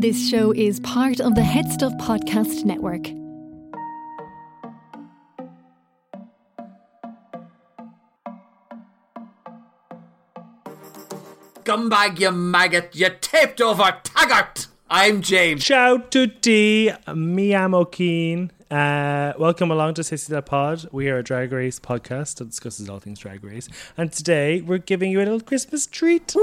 This show is part of the Head Stuff Podcast Network. Gumbag, you maggot, you taped over taggart. I'm James. Shout to D, Miamo Keen. Uh, welcome along to Sissy That Pod. We are a drag race podcast that discusses all things drag race. And today we're giving you a little Christmas treat.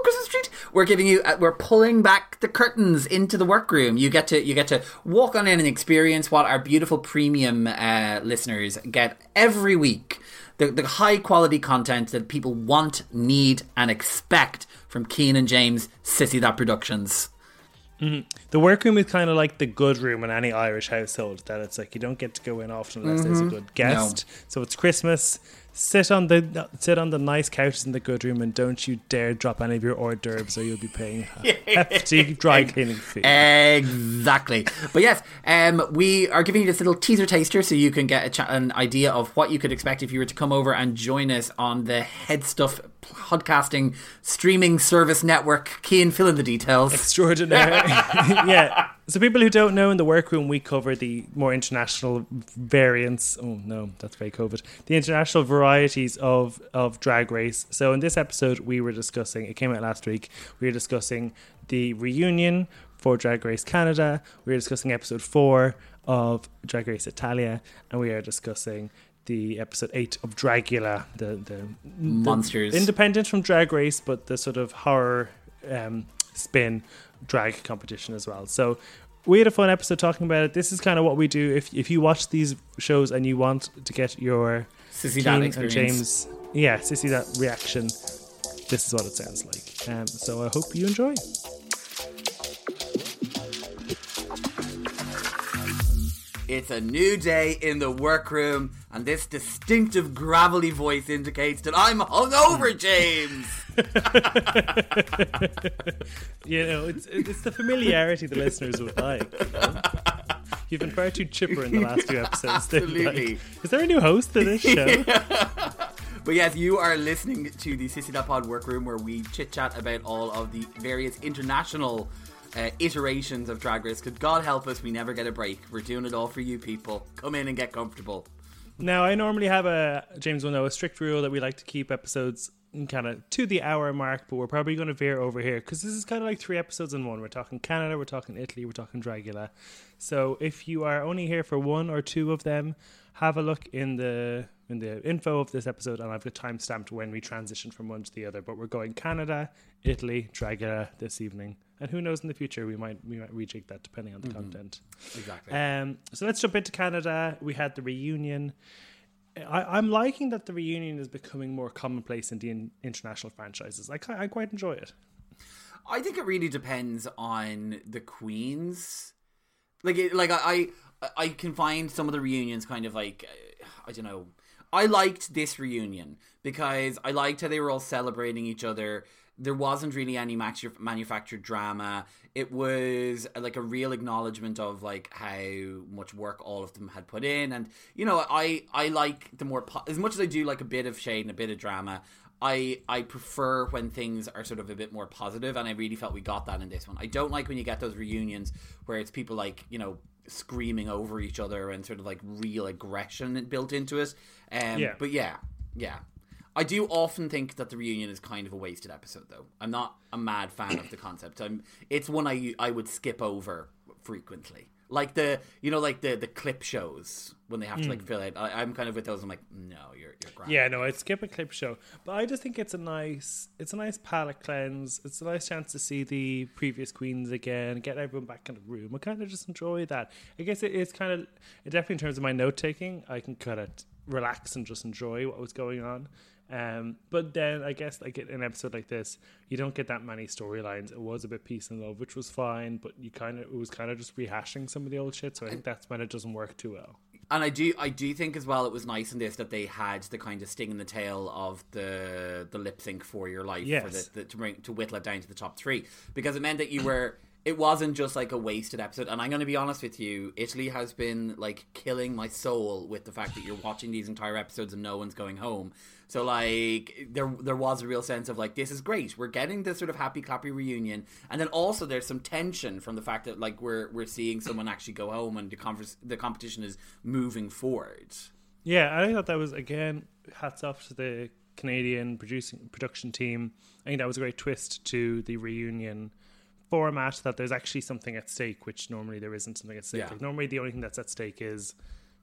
Christmas treat. We're giving you. Uh, we're pulling back the curtains into the Werkroom. You get to. You get to walk on in and experience what our beautiful premium uh, listeners get every week. The, the high quality content that people want, need, and expect from Keen and James Sissy That Productions. The Werkroom is kind of like the good room in any Irish household. That it's like you don't get to go in often unless there's a good guest. So it's Christmas. Sit on the sit on the nice couches in the good room and don't you dare drop any of your hors d'oeuvres or you'll be paying a hefty dry cleaning fee. Exactly. But yes, um, we are giving you this little teaser taster so you can get a cha- an idea of what you could expect if you were to come over and join us on the Head Stuff podcasting streaming service network. Keen, fill in the details. extraordinary. yeah. So people who don't know, in the Werkroom we cover the more international variants. Oh no, that's very COVID. The international varieties of of drag race. So in this episode, we were discussing. It came out last week. We were discussing the reunion for Drag Race Canada. We were discussing episode four of Drag Race Italia, and we are discussing the episode eight of Dragula, the the Monsters. independent from Drag Race, but the sort of horror um, spin drag competition as well. So we had a fun episode talking about it. This is kind of what we do. If if you watch these shows and you want to get your Sissy that experience. and James, yeah, sissy that reaction. This is what it sounds like. Um, so I hope you enjoy. It's a new day in the Werkroom, and this distinctive gravelly voice indicates that I'm hungover, James. You know, it's it's the familiarity the listeners would like. you know? You've been far too chipper in the last two episodes. They're like, Absolutely. Is there a new host to this show? But yes, you are listening to the Sissy That Pod Werkroom where we chit chat about all of the various international uh, iterations of Drag Race. Could God help us, we never get a break. We're doing it all for you people. Come in and get comfortable. Now, I normally have a James will know a strict rule that we like to keep episodes kind of to the hour mark, but we're probably going to veer over here because this is kind of like three episodes in one. We're talking Canada, we're talking Italy, we're talking Dragula. So if you are only here for one or two of them, have a look in the in the info of this episode, and I've got time stamped when we transition from one to the other. But we're going Canada, Italy, Dragula this evening, and who knows in the future we might we might rejig that depending on the content. Exactly. Um, so let's jump into Canada. We had the reunion. I, I'm liking that the reunion is becoming more commonplace in the in, international franchises. I, I quite enjoy it. I think it really depends on the queens. Like, it, like I, I, I can find some of the reunions kind of like, I don't know. I liked this reunion because I liked how they were all celebrating each other. There wasn't really any manu- manufactured drama. It was uh, like a real acknowledgement of like how much work all of them had put in, and you know, I I like the more po- as much as I do like a bit of shade and a bit of drama. I I prefer when things are sort of a bit more positive, and I really felt we got that in this one. I don't like when you get those reunions where it's people like you know screaming over each other and sort of like real aggression built into it. Um, Yeah. But yeah, yeah. I do often think that the reunion is kind of a wasted episode, though. I'm not a mad fan of the concept. I'm. It's one I I would skip over frequently, like the you know like the the clip shows when they have to like hmm. fill it. I, I'm kind of with those. I'm like, no, you're you're grand. Yeah, no, I'd skip a clip show, but I just think it's a nice, it's a nice palate cleanse. It's a nice chance to see the previous queens again, get everyone back in the room. I kind of just enjoy that. I guess it is kind of, it definitely in terms of my note taking, I can cut of relax and just enjoy what was going on. Um, but then I guess like in an episode like this, you don't get that many storylines. It was a bit peace and love, which was fine, but you kind of it was kind of just rehashing some of the old shit. So I think that's when it doesn't work too well. And I do, I do think as well, it was nice in this that they had the kind of sting in the tail of the the lip sync for your life, for Yes. the, the, to bring to whittle it down to the top three, because it meant that you were it wasn't just like a wasted episode. And I'm going to be honest with you, Italy has been like killing my soul with the fact that you're watching these entire episodes and no one's going home. So like there there was a real sense of like this is great. We're getting this sort of happy clappy reunion, and then also there's some tension from the fact that like we're we're seeing someone actually go home and the converse, the competition is moving forward. Yeah, I thought that was again hats off to the Canadian producing production team. I think that was a great twist to the reunion format that there's actually something at stake, which normally there isn't something at stake. Yeah. Like normally the only thing that's at stake is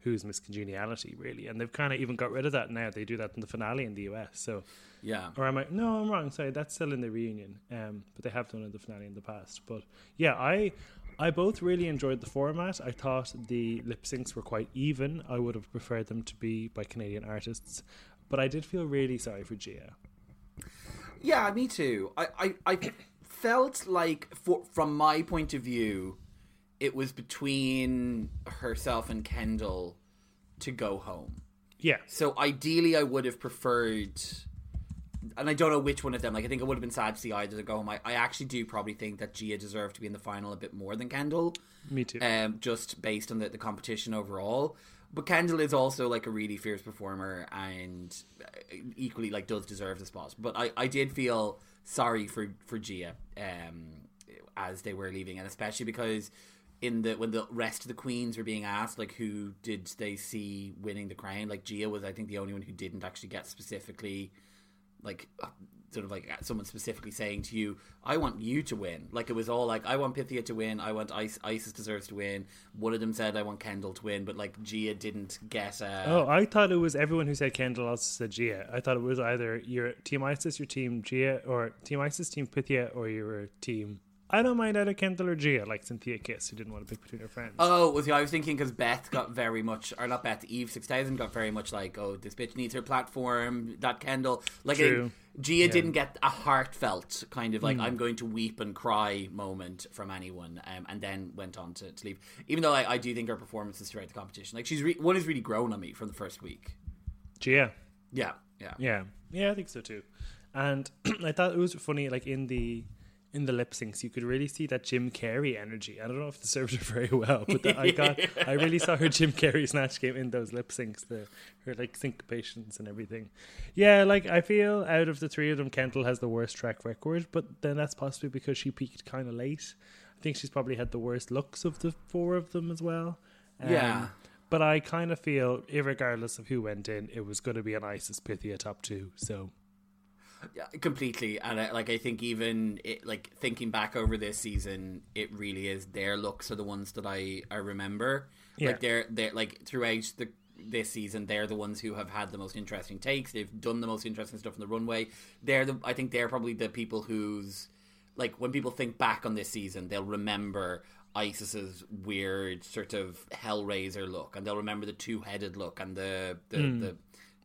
who's Miss Congeniality, really, and they've kind of even got rid of that now. They do that in the finale in the US. So, Yeah. or am I? No, I'm wrong. Sorry, that's still in the reunion. Um, but they have done it in the finale in the past. But yeah, I. I both really enjoyed the format. I thought the lip syncs were quite even. I would have preferred them to be by Canadian artists, but I did feel really sorry for Gia. Yeah, me too. I, I, I felt like, for, from my point of view, it was between herself and Kendall to go home. Yeah, So ideally, I would have preferred, and I don't know which one of them. Like, I think it would have been sad to see either to go home. I, I actually do probably think that Gia deserved to be in the final a bit more than Kendall, me too. um, just based on the, the competition overall. But Kendall is also like a really fierce performer and uh, equally like does deserve the spot. But I, I did feel sorry for for Gia um, as they were leaving, and especially because in the when the rest of the queens were being asked like who did they see winning the crown, like Gia was I think the only one who didn't actually get specifically like sort of like someone specifically saying to you, "I want you to win." Like it was all like, "I want Pythia to win. I want Icesis, Icesis deserves to win." One of them said, "I want Kendall to win," but like Gia didn't get. Uh, oh, I thought it was everyone who said Kendall also said Gia. I thought it was either your Team Icesis, your Team Gia, or Team Icesis, Team Pythia, or your Team. I don't mind either Kendall or Gia, like Synthia Kiss, who didn't want to pick between her friends. Oh, was I was thinking because Beth got very much, or not Beth, Eve six thousand got very much like, oh, this bitch needs her platform. That Kendall, like, True. it, Gia didn't get a heartfelt kind of like I'm going to weep and cry moment from anyone, um, and then went on to, to leave. Even though I, I do think her performances throughout the competition, like she's re- one has really grown on me from the first week. Gia. Yeah, yeah, Yeah, yeah, I think so too. And I thought it was funny, like in the in the lip syncs, you could really see that Jim Carrey energy. I don't know if it served her very well, but the, I got, I really saw her Jim Carrey snatch game in those lip syncs, the her like syncopations and everything. Yeah, like I feel out of the three of them, Kendall has the worst track record, but then that's possibly because she peaked kind of late. I think she's probably had the worst looks of the four of them as well. Um, Yeah. But I kind of feel, regardless of who went in, it was going to be an Icesis Pythia top two. So Yeah, completely. And I, like I think even it, like thinking back over this season, it really is their looks are the ones that I I remember. Yeah. Like they're they're like throughout the this season, they're the ones who have had the most interesting takes. They've done the most interesting stuff on the runway. They're the I think they're probably the people who's like when people think back on this season, they'll remember Icesis's weird sort of Hellraiser look, and they'll remember the two headed look and the the, Hmm. the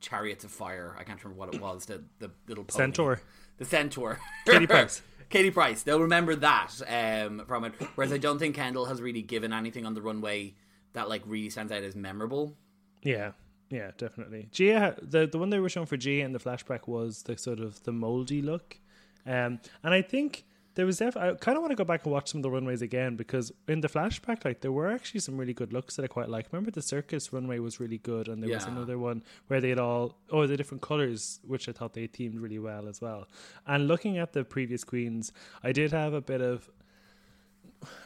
chariots of fire. I can't remember what it was. The the little pony. Centaur. the centaur, Katie Price. Katie Price. They'll remember that um, from it. Whereas I don't think Kendall has really given anything on the runway that like really stands out as memorable. Yeah, yeah, definitely. Gia, the the one they were shown for Gia in the flashback was the sort of the moldy look, um, and I think there was def- I kind of want to go back and watch some of the runways again because in the flashback, like there were actually some really good looks that I quite like. Remember the circus runway was really good, and there was another one where they had all oh the different colors, which I thought they themed really well as well. And looking at the previous queens, I did have a bit of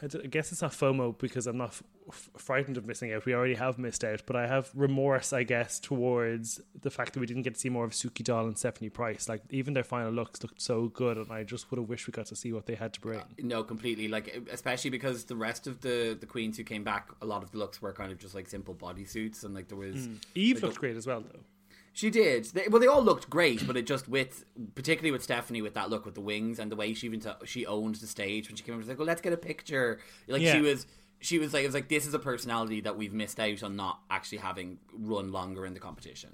I guess it's not FOMO because I'm not f- frightened of missing out. We already have missed out, but I have remorse, I guess, towards the fact that we didn't get to see more of Suki Doll and Stephanie Prince. Like even their final looks looked so good, and I just would have wished we got to see what they had to bring. Uh, no, completely. Like especially because the rest of the the queens who came back, a lot of the looks were kind of just like simple bodysuits, and like there was hmm. Eve like, looked great as well, though. She did. They, well, they all looked great, but it just with, particularly with Stephanie with that look with the wings and the way she even t- she owned the stage when she came over. She was like, "Well, let's get a picture." Like Yeah. she was, she was like, "It was like this is a personality that we've missed out on not actually having run longer in the competition."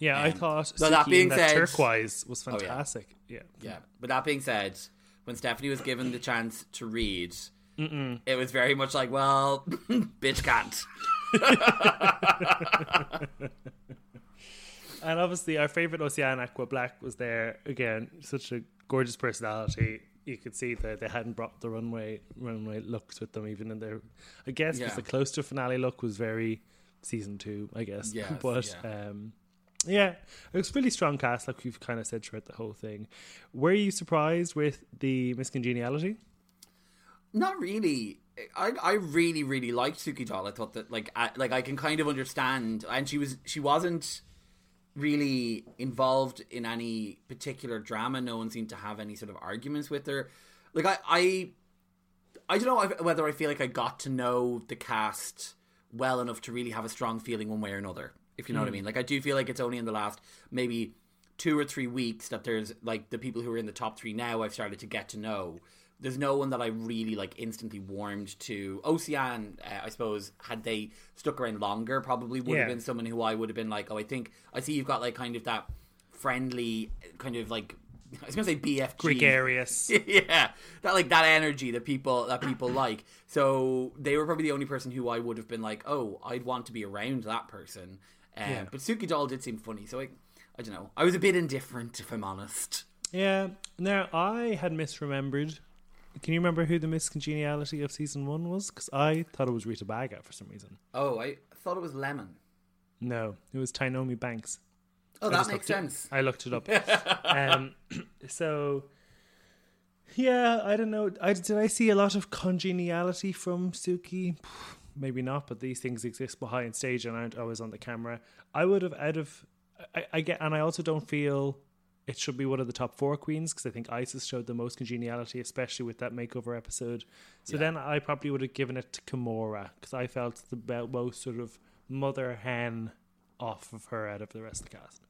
Yeah, I Um, thought so that being that said- turquoise was Oh, yeah. fantastic. yeah. Yeah. But that being said, when Stephanie was given the chance to read, it was very much like, "Well, bitch can't." And obviously, our favorite Ocean Aqua Black was there again. Such a gorgeous personality. you could see that they hadn't brought the runway runway looks with them even in their. I guess because Yeah. the close to finale look was very season two. I guess, Yes, but yeah. um, yeah, it was really strong cast, like we've kind of said throughout the whole thing. Were you surprised with the miscongeniality? Not really. I I really really liked Suki Doll. I thought that like I, like I can kind of understand, and she was she wasn't really involved in any particular drama. No one seemed to have any sort of arguments with her. Like I I, I don't know whether I feel like I got to know the cast well enough to really have a strong feeling one way or another. If you know what I hmm. mean. Like I do feel like it's only in the last maybe two or three weeks that there's like the people who are in the top three now I've started to get to know. There's no one that I really like instantly warmed to. Ocean, uh, I suppose, had they stuck around longer, probably would have been someone who I would have been like, oh, I think I see you've got like kind of that friendly kind of like I was gonna say BFG Gregarious. yeah, that like that energy that people that people like. So they were probably the only person who I would have been like, oh, I'd want to be around that person. Um, Yeah. But Suki Doll did seem funny, so I, I don't know. I was a bit indifferent, if I'm honest. Yeah. Now I had misremembered. Can you remember who the miscongeniality of season one was? Because I thought it was Rita Baga for some reason. Oh, I thought it was Lemon. No, it was Tynomi Banks. Oh, I that makes looked it- sense. I looked it up. um, so, yeah, I don't know. I, did I see a lot of congeniality from Suki? Maybe not, but these things exist behind stage and aren't always on the camera. I would have out of, I, I get, and I also don't feel it should be one of the top four queens because I think Icesis showed the most congeniality, especially with that makeover episode. So Yeah. then I probably would have given it to Kimora because I felt the most sort of mother hen off of her out of the rest of the cast.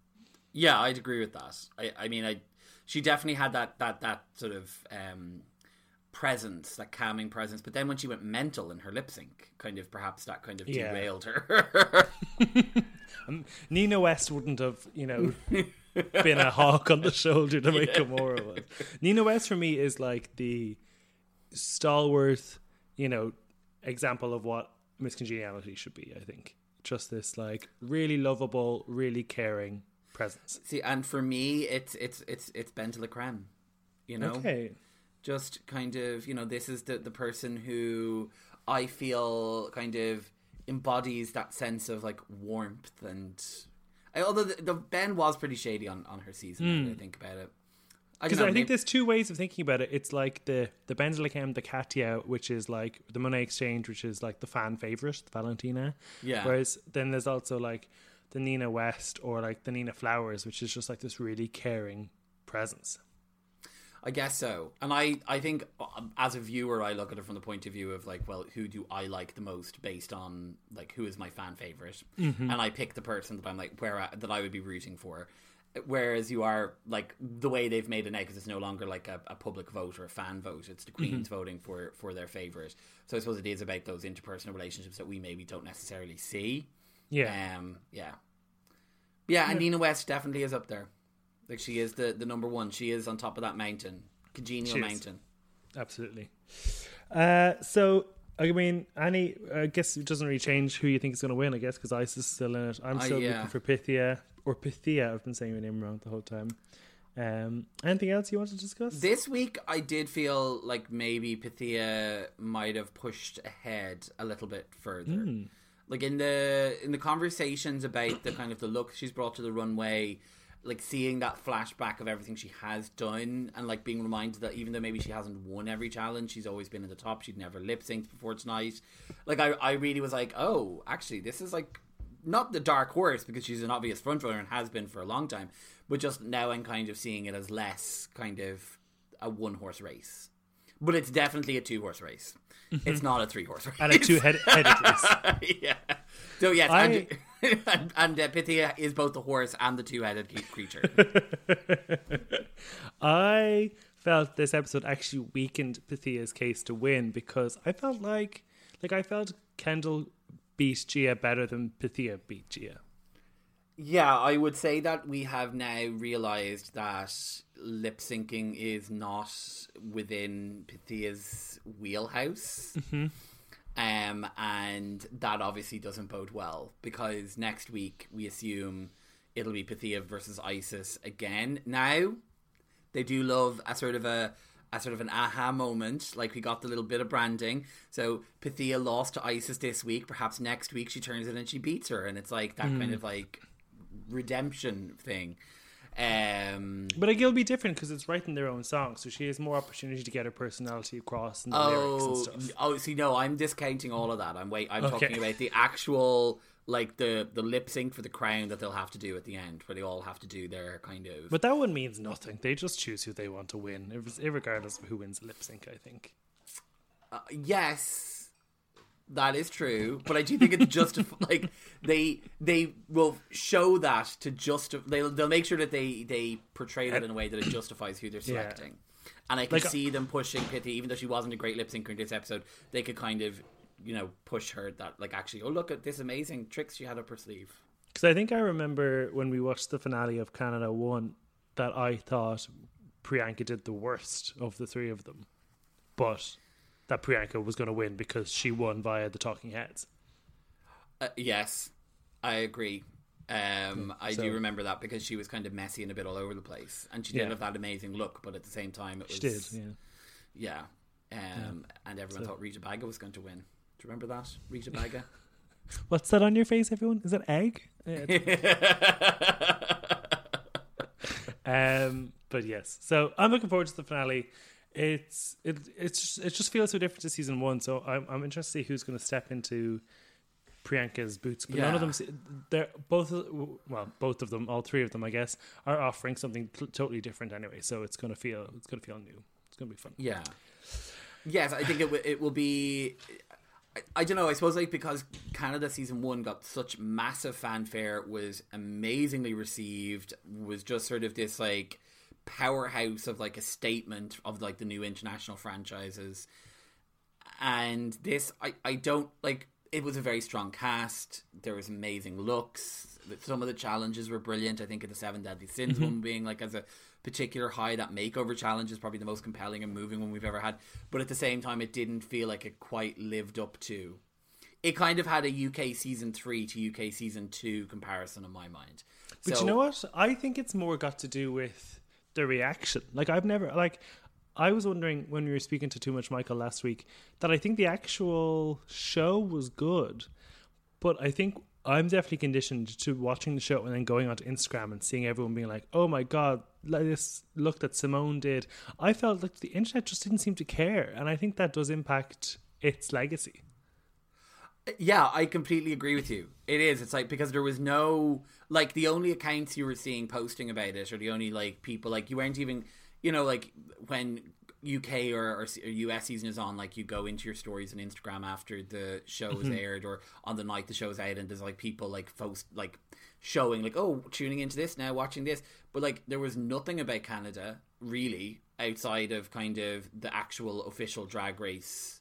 Yeah, I'd agree with that. I, I mean, I, she definitely had that that that sort of um, presence, that calming presence. But then when she went mental in her lip sync, kind of perhaps that kind of Yeah. derailed her. Nina West wouldn't have, you know, been a hawk on the shoulder to make Kimora was. Nina West for me is like the stalwart, you know, example of what miscongeniality should be. I think just this like really lovable, really caring presence. See, and for me, it's it's it's it's BenDeLaCreme. You know, Okay, just kind of you know, this is the the person who I feel kind of embodies that sense of like warmth and. I, although the, the Ben was pretty shady on, on her season, that I hmm. think about it. Because don't I think maybe- there's two ways of thinking about it. It's like the the BenDeLaCreme, the Katya, which is like the Monét X Change, which is like the fan favorite, the Valentina. Yeah. Whereas then there's also like the Nina West or like the Nina Flowers, which is just like this really caring presence. I guess so. And I, I think um, as a viewer, I look at it from the point of view of like, well, who do I like the most based on like who is my fan favorite, and I pick the person that I'm like where I, that I would be rooting for. Whereas you are like the way they've made it now because it's no longer like a, a public vote or a fan vote; it's the queens voting for for their favorite. So I suppose it is about those interpersonal relationships that we maybe don't necessarily see. Yeah. Um. Yeah. Yeah, and Nina West definitely is up there. Like she is the the number one. She is on top of that mountain, congenial She is. mountain. Absolutely. Uh, so I mean, Annie, I guess it doesn't really change who you think is going to win. I guess because Icesis is still in it. I'm Uh, still yeah. looking for Pythia or Pythia. I've been saying your name wrong the whole time. Um, anything else you want to discuss? This week, I did feel like maybe Pythia might have pushed ahead a little bit further. Like in the in the conversations about the kind of the look she's brought to the runway, like seeing that flashback of everything she has done, and like being reminded that even though maybe she hasn't won every challenge, she's always been at the top. She'd never lip synced before tonight. Like I, I really was like, oh, actually, this is like not the dark horse because she's an obvious frontrunner and has been for a long time, but just now I'm kind of seeing it as less kind of a one horse race. But it's definitely a two horse race. Mm-hmm. It's not a three horse race. and a two-headed race. yeah. So yes, I- and uh, Pythia is both the horse and the two headed creature. I felt this episode actually weakened Pythia's case to win because I felt like, like I felt Kendall beat Gia better than Pythia beat Gia. Yeah, I would say that we have now realized that lip syncing is not within Pythia's wheelhouse. Um, and that obviously doesn't bode well because next week we assume it'll be Pythia versus Icesis again. Now, they do love a sort of a, a sort of an aha moment. Like we got the little bit of branding. So Pythia lost to Isis this week. Perhaps next week she turns it and she beats her, and it's like that kind of like redemption thing. Um, But like, it'll be different because it's writing their own song, so she has more opportunity to get her personality across in the lyrics and oh, stuff. oh, see, no, I'm discounting all of that. I'm wait, I'm Okay. talking about the actual like the the lip sync for the crown that they'll have to do at the end, where they all have to do their kind of. But that one means nothing. They just choose who they want to win, regardless of who wins lip sync. I think. Uh, yes, that is true, but I do think it's just like they they will show that to just they'll they'll make sure that they they portray that in a way that it justifies who they're selecting. And I can Like, uh, see them pushing Pithy, even though she wasn't a great lip syncer in this episode. They could kind of, you know, push her that like actually, oh look at this amazing tricks she had up her sleeve. Because I think I remember when we watched the finale of Canada One that I thought Priyanka did the worst of the three of them, but that Priyanka was going to win because she won via the Talking Heads. Uh, yes, I agree. Um, I so- do remember that because she was kind of messy and a bit all over the place, and she did Yeah. have that amazing look. But at the same time, it was She did, yeah. yeah. Um, and everyone So- thought Rita Baga was going to win. Do you remember that Rita Baga? What's that on your face, everyone? Is that egg? Yeah, um, but yes, so I'm looking forward to the finale. It's it it's just, it just feels so different to season one. So I'm I'm interested to see who's going to step into Priyanka's boots. But none of them, they're both well, both of them, all three of them, I guess, are offering something t- totally different anyway. So it's going to feel it's going to feel new. It's going to be fun. Yeah. Yes, I think it w- it will be. I, I don't know. I suppose like because Canada season one got such massive fanfare, was amazingly received, was just sort of this like powerhouse of like a statement of like the new international franchises. And this, I I don't like. It was a very strong cast. There was amazing looks. Some of the challenges were brilliant. I think of the Seven Deadly Sins mm-hmm. one being like as a particular high. That makeover challenge is probably the most compelling and moving one we've ever had. But at the same time, it didn't feel like it quite lived up to. It kind of had a UK season three to UK season two comparison in my mind. But So- you know what? I think it's more got to do with the reaction. Like I've never like I was wondering when we were speaking to Too Much Michael last week that I think the actual show was good, but I think I'm definitely conditioned to watching the show and then going onto Instagram and seeing everyone being like, "Oh my god, this look that Simone did." I felt like the internet just didn't seem to care, and I think that does impact its legacy. Yeah, I completely agree with you. It is. It's like because there was no like the only accounts you were seeing posting about it, or the only like people like you weren't even you know like when UK or, or US season is on, like you go into your stories on Instagram after the show is mm-hmm. aired, or on the night the show's out, and there's like people like post like showing like oh tuning into this now, watching this, but like there was nothing about Canada really outside of kind of the actual official drag race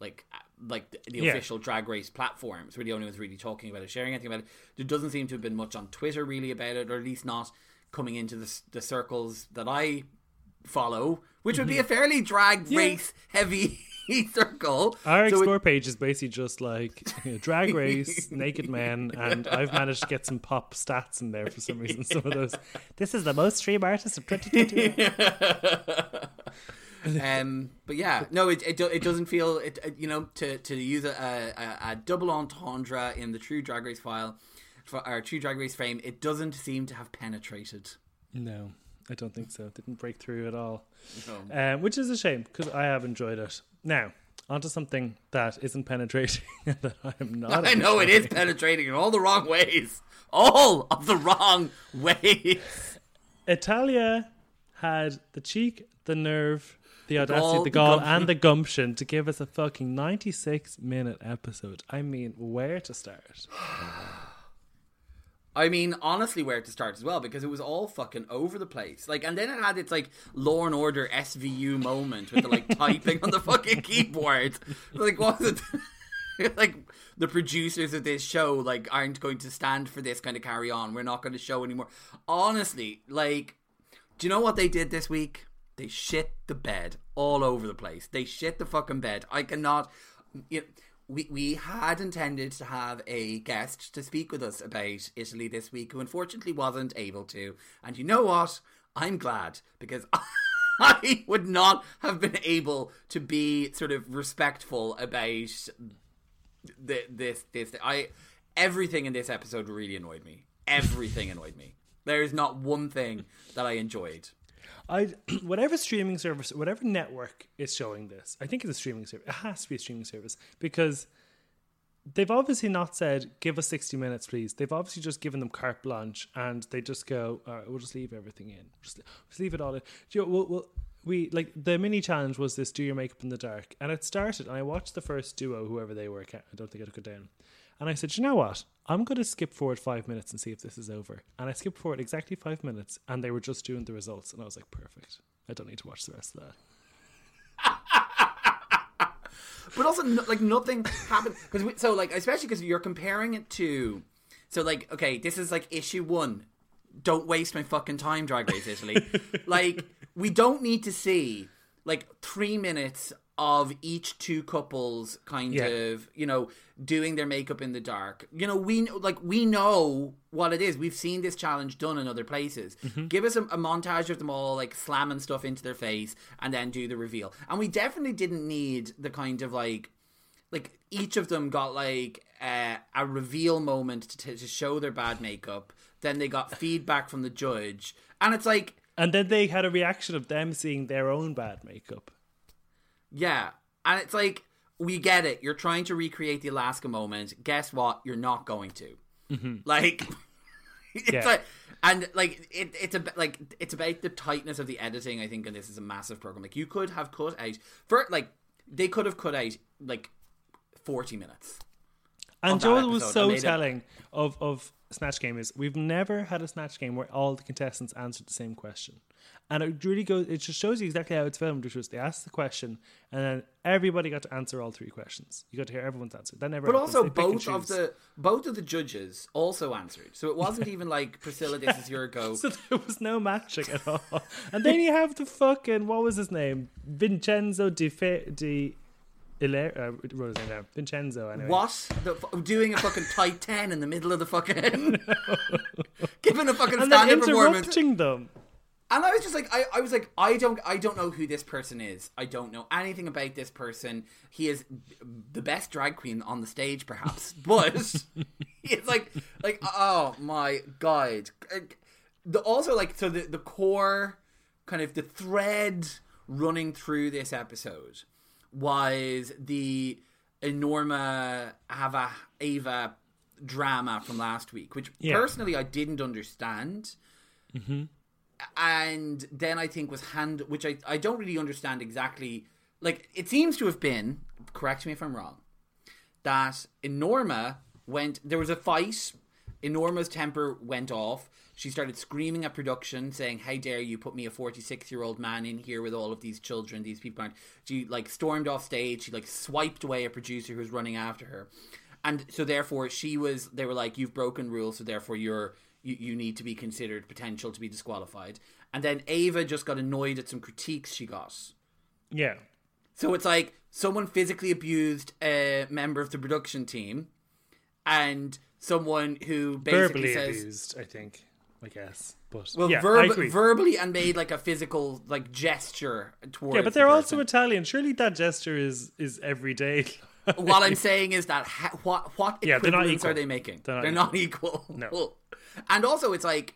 like like the, the Yeah. official drag race platforms were the only ones really talking about it, sharing anything about it. There doesn't seem to have been much on Twitter really about it, or at least not coming into the, the circles that I follow, which would be a fairly drag Mm-hmm. Yeah. race heavy circle. Our So it- page is basically just like you know, drag race, naked men, and I've managed to get some pop stats in there for some reason. Some of those. This is the most stream artist of 2021. Um, but yeah, no, it it, do, it doesn't feel it. uh, You know, to to use a, a, a double entendre in the True Drag Race file, for our True Drag Race frame, it doesn't seem to have penetrated. No, I don't think so. It didn't break through at all, No. um, which is a shame because I have enjoyed it. Now, onto something that isn't penetrating that I am not. I know it is penetrating in all the wrong ways. All of the wrong ways. Italia had the cheek, the nerve, the audacity, the the gall, gumption. and the gumption to give us a fucking 96 minute episode. I mean, where to start? I mean, honestly, where to start as well because it was all fucking over the place. Like, and then it had its like Law and Order SVU moment with the like typing on the fucking keyboard. Like, what was it? like the producers of this show like aren't going to stand for this kind of carry on. We're not going to show anymore. Honestly, like, do you know what they did this week? They shit the bed all over the place. They shit the fucking bed. I cannot. You we we had intended to have a guest to speak with us about Italy this week, who unfortunately wasn't able to. And you know what? I'm glad because I would not have been able to be sort of respectful about the, this this I everything in this episode really annoyed me. Everything annoyed me. There is not one thing that I enjoyed. I whatever streaming service, whatever network is showing this, I think it's a streaming service. It has to be a streaming service because they've obviously not said give us 60 minutes please. They've obviously just given them carte blanche and they just go all right we'll just leave everything in. Just, just leave it all in. You know, we'll, we'll, we like the mini challenge was this do your makeup in the dark. And it started and i watched the first duo whoever they were i don't think i took it down. And i said you know what i'm going to skip forward five minutes and see if this is over. And i skipped forward exactly five minutes and they were just doing the results and i was like perfect. I don't need to watch the rest of that. But also no, like nothing happened. Because we. so like especially because you're comparing it to so like okay this is like issue one. Don't waste my fucking time drag race italy. Like we don't need to see like three minutes of each two couples kind Yeah. of you know doing their makeup in the dark. You know we like we know what it is. We've seen this challenge done in other places. Give us a, a montage of them all like slamming stuff into their face and then do the reveal. And we definitely didn't need the kind of like like each of them got like uh, a reveal moment to, to show their bad makeup. Then they got feedback from the judge. And it's like and then they had a reaction of them seeing their own bad makeup Yeah. And it's like, we get it. You're trying to recreate the Alaska moment. Guess what? You're not going to. Mm-hmm. Like, it's Yeah. like, and like it, it's a like it's about the tightness of the editing. I think, and this is a massive program. Like, you could have cut out for like they could have cut out like forty minutes. And Joel was so made it- telling of of Snatch Game is we've never had a Snatch Game where all the contestants answered the same question, and it really goes. It just shows you exactly how it's filmed. Which was they asked the question, and then everybody got to answer all three questions. You got to hear everyone's answer. That never. But happens. also, They pick and both of the both of the judges also answered, so it wasn't even like Priscilla, this is your go. So there was no matching at all. And then you have the fucking what was his name? Vincenzo Di Fe, Di Iler, uh, what was his name now? Vincenzo anyway. What? The, fu- doing a fucking tight 10 in the middle of the fucking. giving a fucking And then stand up performance. interrupting them. And I was just like, I, I was like, I don't, I don't know who this person is. I don't know anything about this person. He is the best drag queen on the stage, perhaps, but it's like, like, oh my god. The also like, so the the core, kind of the thread running through this episode was the Enorma Ava Ava drama from last week, which Yeah. personally I didn't understand mm-hmm. And then I think was hand, which I I don't really understand exactly. Like it seems to have been. Correct me if I'm wrong. That Enorma went. There was a fight. Enorma's temper went off. She started screaming at production, saying, "How dare you put me a 46 year old man in here with all of these children? These people aren't." She like stormed off stage. She like swiped away a producer who was running after her, and so therefore she was. They were like, "You've broken rules, so therefore you're." You, you need to be considered potential to be disqualified. And then Ava just got annoyed at some critiques she got. Yeah. So it's like someone physically abused a member of the production team, and someone who basically Verbally says, abused, I think. I guess. But well, yeah, verb- verbally and made like a physical like gesture towards. yeah, but they're also. Italian. Surely that gesture is is everyday. what I'm saying is that ha- what what Yeah, equivalents equal. are they making? They're They're not not, equal. No. and also it's like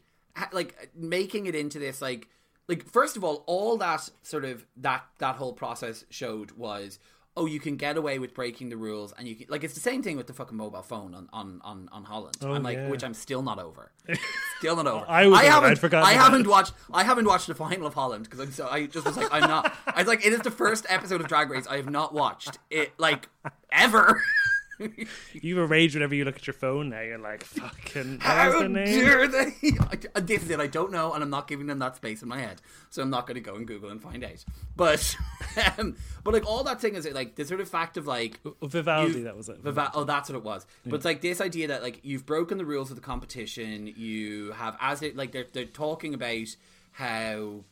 like making it into this like like first of all, all that sort of that that whole process showed was oh you can get away with breaking the rules and you can like it's the same thing with the fucking mobile phone on on on, on Holland. I'm like yeah. which I'm still not over. still not over. I it. haven't I haven't watched I haven't watched the final of Holland because I'm so I just was like I'm not I was like it is the first episode of Drag Race I have not watched it like ever. you have a rage whenever you look at your phone now. You're like, fucking. How the name? dare they? I, this is it. I don't know, and I'm not giving them that space in my head, so I'm not going to go and Google and find out. But, um, but like all that thing is like the sort of fact of like Vivaldi, you- that was it. Viva- oh, that's what it was. But it's like this idea that like you've broken the rules of the competition. You have as it like they're they're talking about how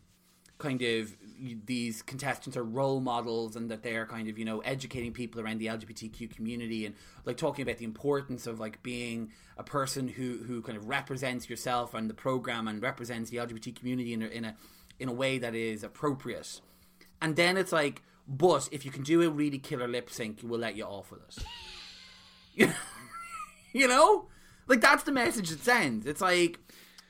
kind of these contestants are role models and that they're kind of you know educating people around the LGBTQ community and like talking about the importance of like being a person who who kind of represents yourself and the program and represents the LGBT community in a in a, in a way that is appropriate. And then it's like, but if you can do a really killer lip sync, we'll let you off with it. you know? Like that's the message it sends. It's like,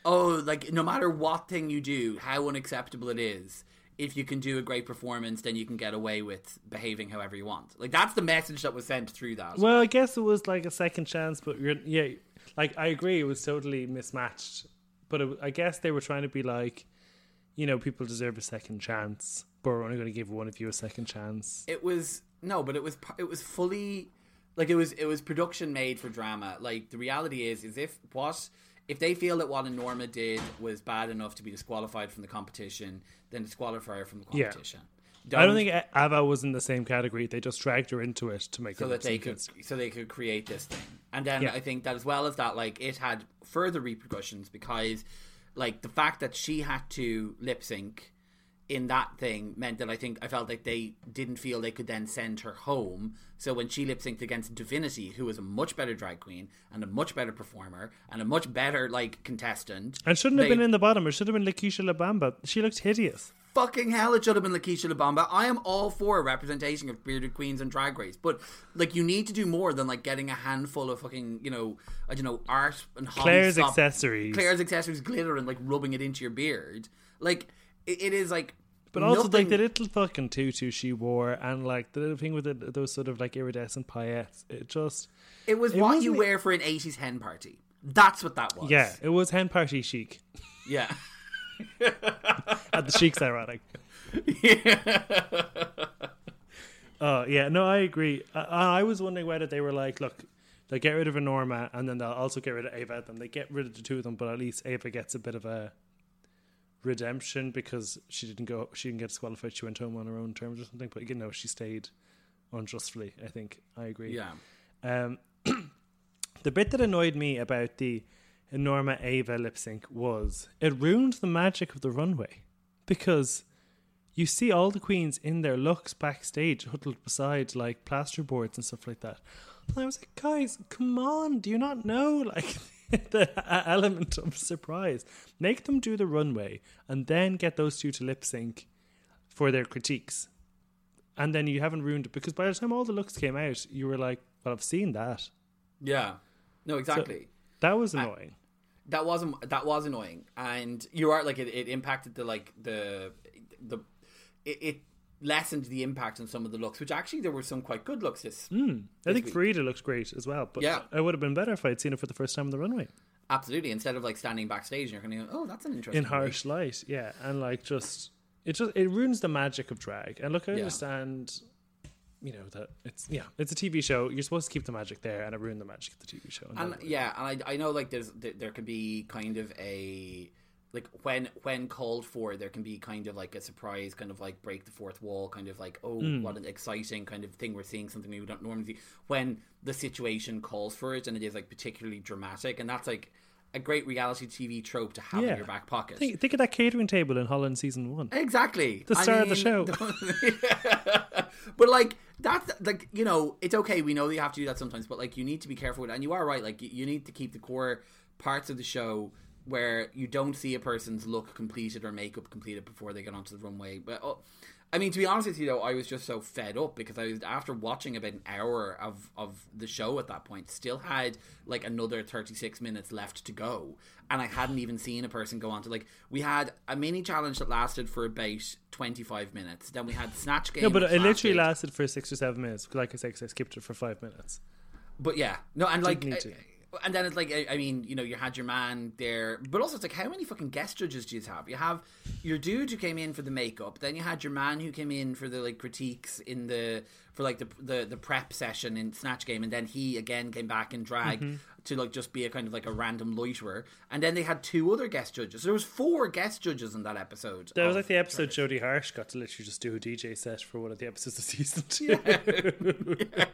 oh, like no matter what thing you do, how unacceptable it is, if you can do a great performance, then you can get away with behaving however you want. Like that's the message that was sent through that. Well, I guess it was like a second chance, but you're, yeah, like I agree, it was totally mismatched. But it, I guess they were trying to be like, you know, people deserve a second chance, but we're only going to give one of you a second chance. it was no, but it was it was fully like it was it was production made for drama. Like the reality is is if what if they feel that what Norma did was bad enough to be disqualified from the competition, then disqualify her from the competition. Yeah. competition. I don't think Ava was in the same category. They just dragged her into it to make so that they could so they could create this thing. And then Yeah. I think that as well as that, like it had further repercussions because like the fact that she had to lip sync in that thing meant that I think I felt like they didn't feel they could then send her home. So when she lip synced against Divinity, who was a much better drag queen and a much better performer and a much better like contestant, And shouldn't have been in the bottom. It should have been Luquisha Lubamba. She looked hideous. fucking hell, it should have been Luquisha Lubamba. I am all for a representation of bearded queens and drag race, but like you need to do more than like getting a handful of fucking you know I don't know art and Claire's stuff- accessories. Claire's accessories, glitter, and like rubbing it into your beard. Like it, it is like. But also, nothing- like the little fucking tutu she wore, and like the little thing with the, those sort of like iridescent paillettes, it just it was it what you wear for an '80s hen party. That's what that was. yeah, it was hen party chic. yeah. And the chic's ironic. Yeah. Oh yeah, no, I agree. I, I was wondering whether they were like, look, they get rid of a Norma, and then they'll also get rid of Ava. Then they get rid of the two of them, but at least Ava gets a bit of a redemption because she didn't go, she didn't get disqualified. She went home on her own terms or something. But you know, she stayed unjustly. I think I agree. Yeah. Um, the bit that annoyed me about the Norma Ava lip sync was it ruined the magic of the runway because you see all the queens in their looks backstage huddled beside like plasterboards and stuff like that. And I was like, guys, come on, do you not know like the element of surprise? Make them do the runway and then get those two to lip sync for their critiques. And then you haven't ruined it because by the time all the looks came out, you were like, well, I've seen that. Yeah. No, exactly. That was annoying. that wasn't that was annoying, and you are like it, it impacted the like the the it, it lessened the impact on some of the looks, which actually there were some quite good looks. This Mm. I think week. Farida looks great as well, but Yeah. it would have been better if I'd seen it for the first time on the runway absolutely instead of like standing backstage and you're going to go, oh, that's an interesting in harsh light. Yeah, and like just it just it ruins the magic of drag. And look, I Yeah. understand, you know that it's yeah, it's a TV show. You're supposed to keep the magic there, and it ruined the magic of the TV show. and yeah, and I, I know like there's there, there could be kind of a like when when called for there can be kind of like a surprise kind of like break the fourth wall kind of like oh Hmm. what an exciting kind of thing we're seeing something we don't normally see when the situation calls for it and it is like particularly dramatic and that's like a great reality TV trope to have Yeah. in your back pocket. think, think of that catering table in Holland season one. Exactly. The I star of the mean, show. but like that's like you know it's okay. We know that you have to do that sometimes, but like you need to be careful with it. And you are right. Like you need to keep the core parts of the show where you don't see a person's look completed or makeup completed before they get onto the runway. But oh, I mean, to be honest with you, though, I was just so fed up because I was after watching about an hour of of the show at that point, still had like another thirty six minutes left to go, and I hadn't even seen a person go on to like we had a mini challenge that lasted for about twenty five minutes. Then we had snatch game. No, but it literally lasted- lasted for six or seven minutes. Like I said, I skipped it for five minutes. But yeah, no, and like, and then it's like, I, mean, you know, you had your man there, but also it's like, how many fucking guest judges do you have? You have your dude who came in for the makeup, then you had your man who came in for the like critiques in the for like the the, the prep session in Snatch Game, and then he again came back in drag Mm-hmm. To like just be a kind of like a random loiterer, and then they had two other guest judges. There was four guest judges in that episode. That was like the episode Jodie Harsh got to literally just do a DJ set for one of the episodes of season two. yeah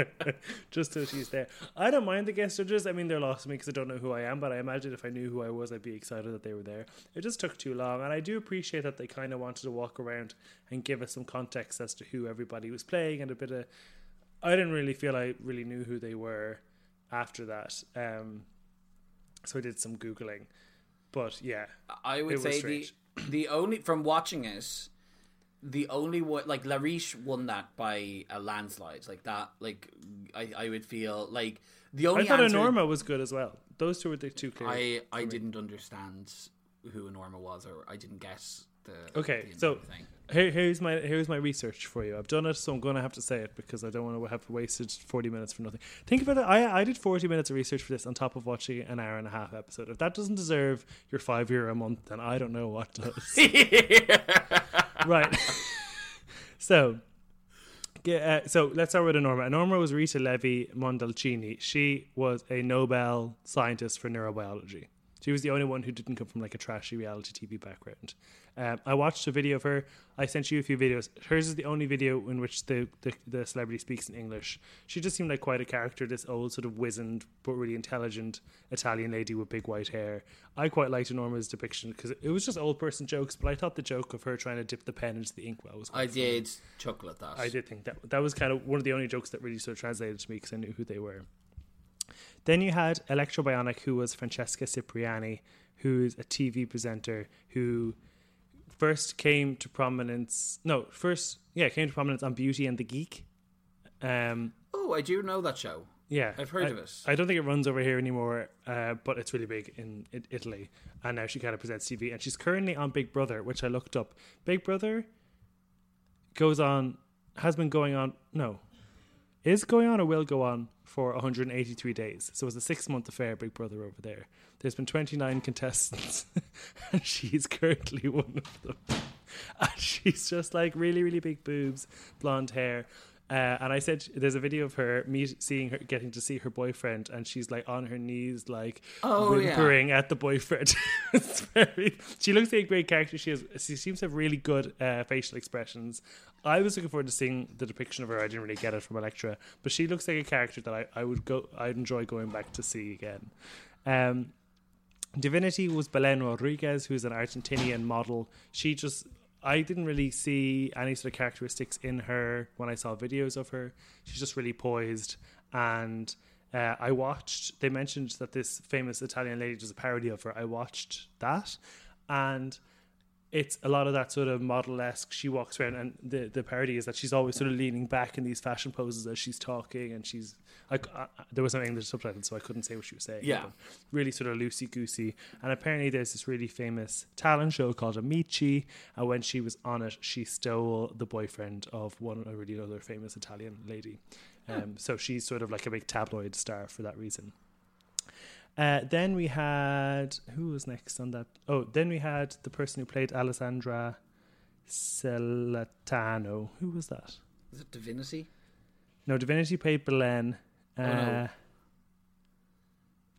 just so she's there. I don't mind the guest judges. I mean, they're lost to me because I don't know who I am, but I imagine if I knew who I was, I'd be excited that they were there. It just took too long, and I do appreciate that they kind of wanted to walk around and give us some context as to who everybody was playing and a bit of. I didn't really feel I really knew who they were after that. Um, so I did some googling. But yeah, I would say the the only from watching it, the only one like Le Riche won that by a landslide like that. Like I, I would feel like the only I thought answer, Norma was good as well. Those two were the two clear. I I didn't understand who Norma was, or I didn't get the Okay, the so thing. Here, here's my here's my research for you. I've done it, so I'm going to have to say it because I don't want to have wasted 40 minutes for nothing. Think about it. I I did 40 minutes of research for this on top of watching an hour and a half episode. If that doesn't deserve your five euro a month, then I don't know what does. right. so. Yeah, uh, so let's start with Norma. Norma was Rita Levi Montalcini. She was a Nobel scientist for neurobiology. She was the only one who didn't come from like a trashy reality TV background. Um, I watched a video of her. I sent you a few videos. Hers is the only video in which the, the, the celebrity speaks in English. She just seemed like quite a character, this old, sort of wizened, but really intelligent Italian lady with big white hair. I quite liked Norma's depiction because it was just old person jokes, but I thought the joke of her trying to dip the pen into the inkwell was quite I funny. did chuckle at that. I did think that that was kind of one of the only jokes that really sort of translated to me because I knew who they were. Then you had Elecktra Bionic, who was Francesca Cipriani, who's a TV presenter who first came to prominence. No, first yeah came to prominence on Beauty and the Geek. Um, Oh, I do know that show. yeah, I've heard I- of it. I don't think it runs over here anymore, uh, but it's really big in, in Italy, and now she kind of presents TV. And she's currently on Big Brother, which I looked up. Big Brother goes on, has been going on. No, is going on or will go on for 183 days. So it's a six month affair. Big Brother over there. There's been 29 contestants, and she's currently one of them. And she's just like really, really big boobs, blonde hair. Uh, and I said, there's a video of her meet, seeing her, getting to see her boyfriend, and she's like on her knees, like Oh, yeah. whimpering at the boyfriend. it's very. She looks like a great character. She has. She seems to have really good uh, facial expressions. I was looking forward to seeing the depiction of her. I didn't really get it from Elecktra, but she looks like a character that I, I would go. I'd enjoy going back to see again. Um, Divinity was Belen Rodriguez, who's an Argentinian model. She just, I didn't really see any sort of characteristics in her when I saw videos of her. She's just really poised. And uh, I watched, they mentioned that this famous Italian lady does a parody of her. I watched that. And it's a lot of that sort of model esque. She walks around, and the the parody is that she's always sort of leaning back in these fashion poses as she's talking, and she's like, there was no English subtitles, so I couldn't say what she was saying. Yeah. really sort of loosey goosey. And apparently, there's this really famous talent show called Amici, and when she was on it, she stole the boyfriend of one a really other famous Italian lady. Um, so she's sort of like a big tabloid star for that reason. Uh, then we had who was next on that? Oh, then we had the person who played Alessandra Celentano. Who was that? Is it Divinity? No, Divinity played Belen. Uh, Oh, no.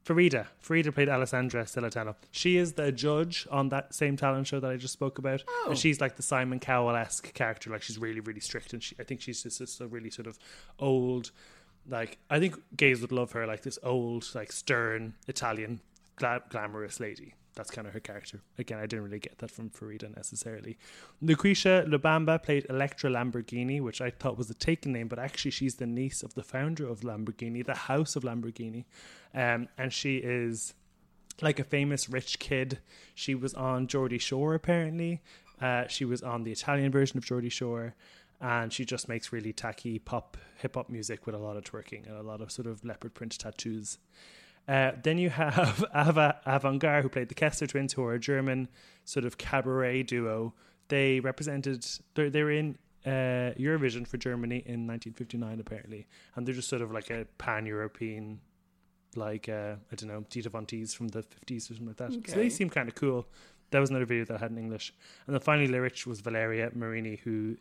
Farida. Farida played Alessandra Celentano. She is the judge on that same talent show that I just spoke about. Oh. And she's like the Simon Cowell esque character. Like she's really, really strict. And she, I think she's just, just a really sort of old, like, I think gays would love her, like this old, like stern Italian gla- glamorous lady. That's kind of her character. Again, I didn't really get that from Farida necessarily. Luquisha Lubamba played Electra Lamborghini, which I thought was a taken name, but actually she's the niece of the founder of Lamborghini, the house of Lamborghini. Um, and she is like a famous rich kid. She was on Geordie Shore, apparently. Uh, she was on the Italian version of Geordie Shore. And she just makes really tacky pop, hip hop music with a lot of twerking and a lot of sort of leopard print tattoos. Uh, then you have Ava Avangar, who played the Kessler twins, who are a German sort of cabaret duo. They represented, they're, they were in uh, Eurovision for Germany in 1959, apparently. And they're just sort of like a pan European, like, uh, I don't know, Dita Von Teese from the 50s or something like that. So they seem kind of cool. That was another video that I had in English. And then finally, Le Riche was Valeria Marini, who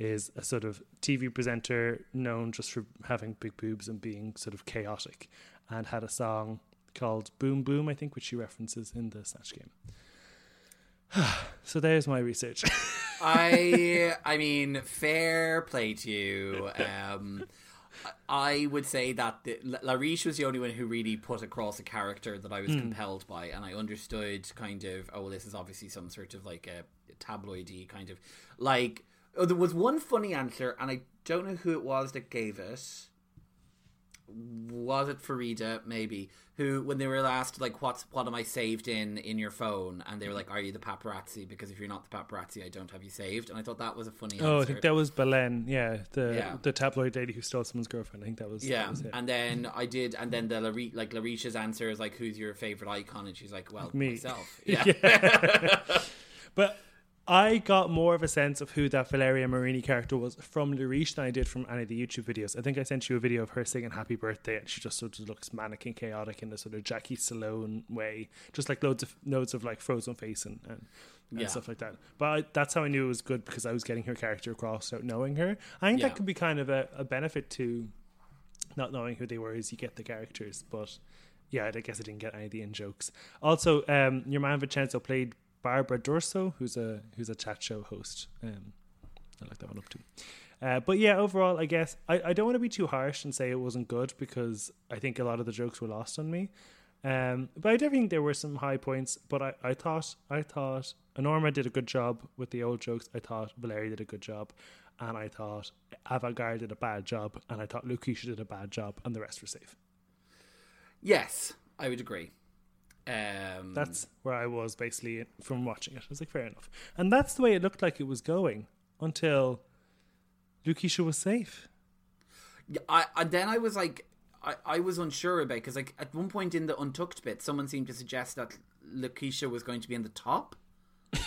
is a sort of TV presenter known just for having big boobs and being sort of chaotic, and had a song called Boom Boom, I think, which she references in the Snatch game. so there's my research. I I mean, fair play to you. Um, I would say that the, La- Le Riche was the only one who really put across a character that I was compelled by, and I understood kind of, oh, well, this is obviously some sort of like a tabloidy kind of like. Oh, there was one funny answer, and I don't know who it was that gave it. was it Farida maybe who when they were asked like what's what am I saved in in your phone and they were like are you the paparazzi because if you're not the paparazzi I don't have you saved and I thought that was a funny Oh, I think that was Belen. Yeah, the Yeah. the tabloid lady who stole someone's girlfriend. I think that was. yeah, that was it. and then I did, and then the Lare- like Le Riche's answer is like, "Who's your favorite icon?" And she's like, "Well, Me. myself." Yeah, But I got more of a sense of who that Valeria Marini character was from Le Riche than I did from any of the YouTube videos. I think I sent you a video of her singing Happy Birthday and she just sort of looks manic and chaotic in a sort of Jackie Stallone way. Just like loads of notes of like frozen face and, and, and Yeah. stuff like that. But I, that's how I knew it was good because I was getting her character across without knowing her. I think Yeah. that could be kind of a, a benefit to not knowing who they were is you get the characters. But yeah, I guess I didn't get any of the in jokes. Also, um, your man Vincenzo played Barbara D'Urso, who's a who's a chat show host. Um, I like that one up too. Uh, but yeah, overall, I guess I, I don't want to be too harsh and say it wasn't good because I think a lot of the jokes were lost on me. Um, but I do think there were some high points. But I, I thought I thought Norma did a good job with the old jokes. I thought Valeria did a good job, and I thought Ava Hangar did a bad job, and I thought Luquisha did a bad job, and the rest were safe. yes, I would agree. Um, That's where I was basically from watching it. I was like, fair enough. And that's the way it looked like it was going until Luquisha was safe. Yeah, I, and then I was like, I, I was unsure about because like at one point in the untucked bit, someone seemed to suggest that Luquisha was going to be in the top.